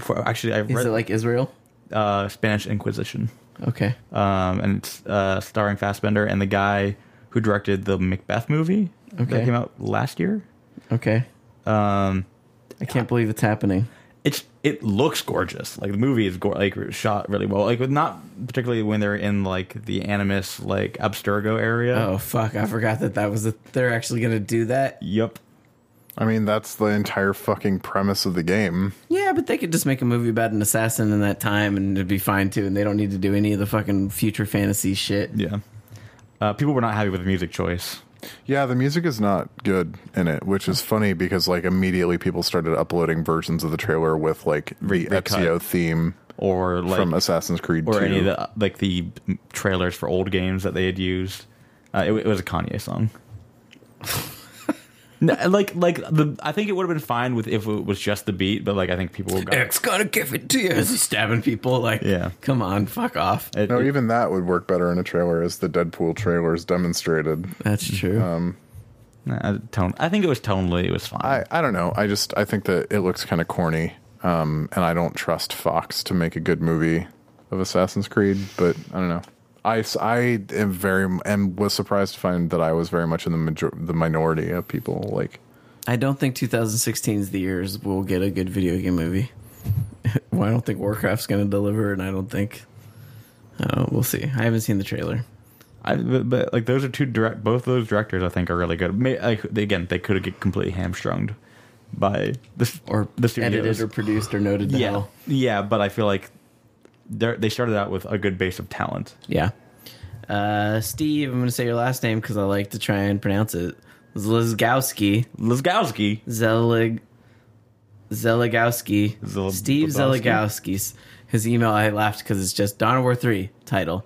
for, actually I've is read it like Israel? uh, Spanish Inquisition, Okay. um, and it's uh, starring Fassbender and the guy who directed the Macbeth movie Okay. that came out last year. Okay. Um, I can't believe it's happening. it's it looks gorgeous. Like the movie is go- like shot really well. Like not particularly when they're in like the Animus like Abstergo area. Oh fuck! I forgot that that was. A, they're actually gonna do that. Yep. I mean, that's the entire fucking premise of the game. Yeah, but they could just make a movie about an assassin in that time, and it'd be fine too. And they don't need to do any of the fucking future fantasy shit. Yeah. Uh, people were not happy with the music choice. Yeah, the music is not good in it, which is funny because like immediately people started uploading versions of the trailer with like the recut. Ezio theme Or like from Assassin's Creed or 2. any of the like the trailers for old games that they had used. Uh, it, it was a Kanye song. No, like like the I think it would have been fine with if it was just the beat, but like I think people got X gonna give it to you as he's stabbing people. Like, Yeah. come on, fuck off. it, no, it- even that would work better in a trailer, as the Deadpool trailers demonstrated. That's true. nah, tone. I think it was tonally it was fine. I, I don't know. I just I think that it looks kind of corny, um, and I don't trust Fox to make a good movie of Assassin's Creed. But I don't know. I, s- I am very and was surprised to find that I was very much in the major, the minority of people. Like I don't think 2016 is the years we'll get a good video game movie. well, I don't think Warcraft's gonna deliver, and I don't think. Uh, we'll see. I haven't seen the trailer. I, but, but like those are two direct. Both those directors I think are really good. May, like, they, again, they could get completely hamstrung by the Or the studios. edited or produced or noted yeah, hell. yeah. But I feel like they they started out with a good base of talent. Yeah. Uh, Steve, I'm going to say your last name because I like to try and pronounce it. Zlizgowski. Lizgowski. Zelig. Zeligowski. Zel- Steve Zelagowski? Zeligowski's. His email, I laughed because it's just Dawn of War 3 title.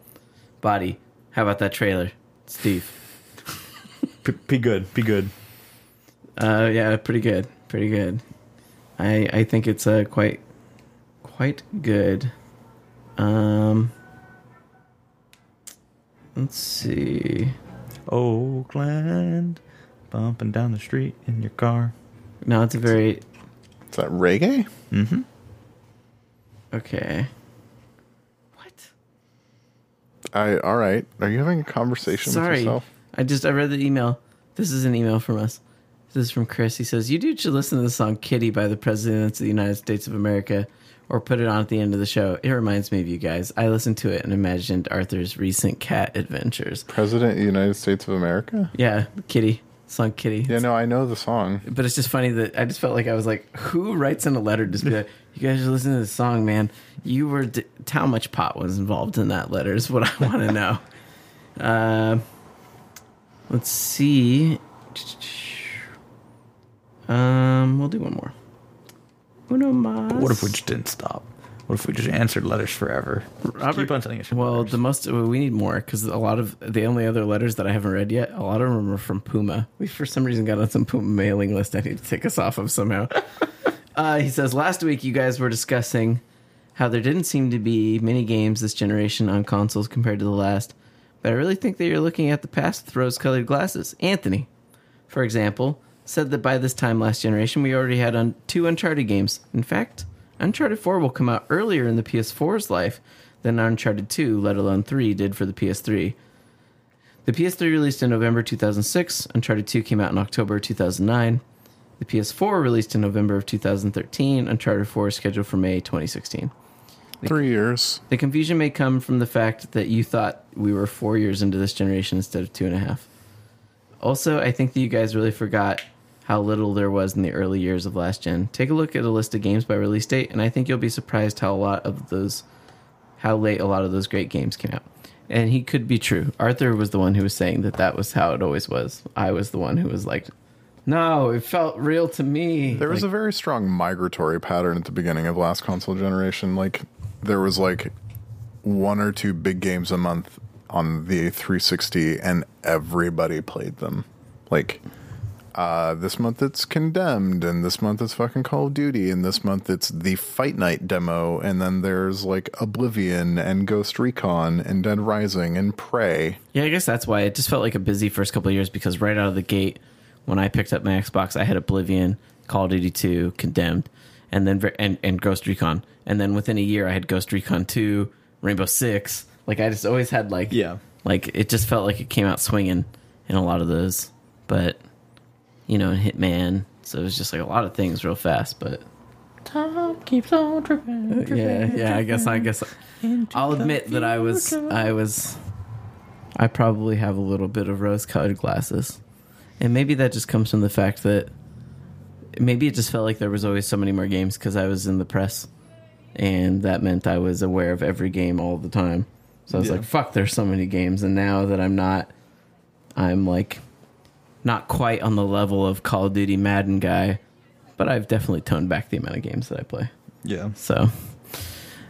Body. How about that trailer? Steve. P- be good. Be good. Uh, yeah, pretty good. Pretty good. I I think it's uh, quite quite good. Um, let's see. Oakland, bumping down the street in your car. No, it's a very is that reggae? Mm-hmm. Okay. What? I all right. Are you having a conversation with Sorry, yourself? I just I read the email. This is an email from us. This is from Chris. He says, "You dude should listen to the song Kitty by the Presidents of the United States of America, or put it on at the end of the show. It reminds me of you guys. I listened to it and imagined Arthur's recent cat adventures. President of the United States of America? Yeah, Kitty song Kitty. Yeah, no, I know the song. But it's just funny that I just felt like I was like, who writes in a letter to just be like, you guys are listening to this song, man. You were d- how much pot was involved in that letter is what I want to know. Uh, let's see. Um, we'll do one more. Uno mas. What if we just didn't stop? What if we just answered letters forever? Robert- Keep on sending us. Well, letters. the most well, we need more because a lot of the only other letters that I haven't read yet, a lot of them are from Puma. We for some reason got on some Puma mailing list. I need to take us off of somehow. uh, he says last week you guys were discussing how there didn't seem to be many games this generation on consoles compared to the last, but I really think that you're looking at the past with rose-colored glasses. Anthony, for example, said that by this time last generation we already had un- two Uncharted games. In fact, Uncharted 4 will come out earlier in the PS4's life than Uncharted 2, let alone 3, did for the PS3. The PS3 released in November 2006, Uncharted 2 came out in October 2009. The PS4 released in November of 2013, Uncharted 4 is scheduled for May 2016. Three years. The confusion may come from the fact that you thought we were four years into this generation instead of two and a half. Also, I think that you guys really forgot how little there was in the early years of last gen. Take a look at a list of games by release date, and I think you'll be surprised how a lot of those, how late a lot of those great games came out. And he could be true. Arthur was the one who was saying that that was how it always was. I was the one who was like, no, it felt real to me. There was Like, a very strong migratory pattern at the beginning of last console generation. Like there was like one or two big games a month on the 360 and everybody played them. Like uh, this month it's Condemned, and this month it's fucking Call of Duty, and this month it's the Fight Night demo, and then there's like Oblivion and Ghost Recon and Dead Rising and Prey. Yeah, I guess that's why it just felt like a busy first couple of years because right out of the gate, when I picked up my Xbox, I had Oblivion, Call of Duty 2, Condemned, and then and, and Ghost Recon, and then within a year I had Ghost Recon 2, Rainbow Six. Like I just always had like Yeah. like it just felt like it came out swinging in a lot of those, but you know, and Hitman. So it was just like a lot of things real fast, but Time keeps on tripping. Uh, yeah, yeah. I guess I guess I'll admit that I was I was I probably have a little bit of rose-colored glasses, and maybe that just comes from the fact that maybe it just felt like there was always so many more games because I was in the press, and that meant I was aware of every game all the time. So I was Yeah. like, "Fuck, there's so many games," and now that I'm not, I'm like not quite on the level of Call of Duty Madden guy, but I've definitely toned back the amount of games that I play. Yeah. So,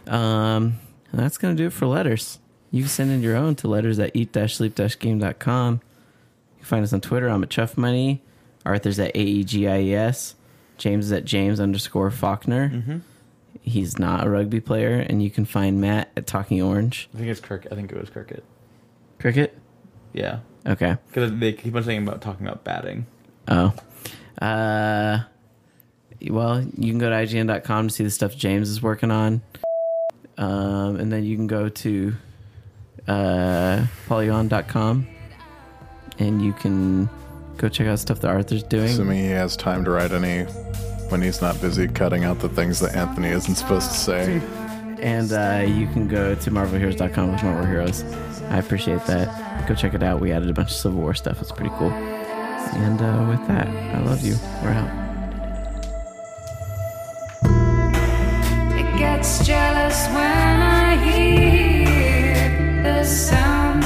um, and that's going to do it for letters. You can send in your own to letters at eat-sleep-game.com. You can find us on Twitter. I'm at Chuff Money. Arthur's at A-E-G-I-E-S. James is at James underscore Faulkner. He's not a rugby player. And you can find Matt at Talking Orange. I think it's Kirk. I think it was Cricket. Cricket? Yeah. Okay. Because they keep on saying about talking about batting. Oh. Uh, well, you can go to IGN.com to see the stuff James is working on. Um, and then you can go to uh, Polygon.com and you can go check out stuff that Arthur's doing. Assuming he has time to write any when he's not busy cutting out the things that Anthony isn't supposed to say. And uh, you can go to MarvelHeroes.com with Marvel Heroes. I appreciate that. Go check it out. We added a bunch of Civil War stuff. It's pretty cool. And uh, with that, I love you. We're out. It gets jealous when I hear the sound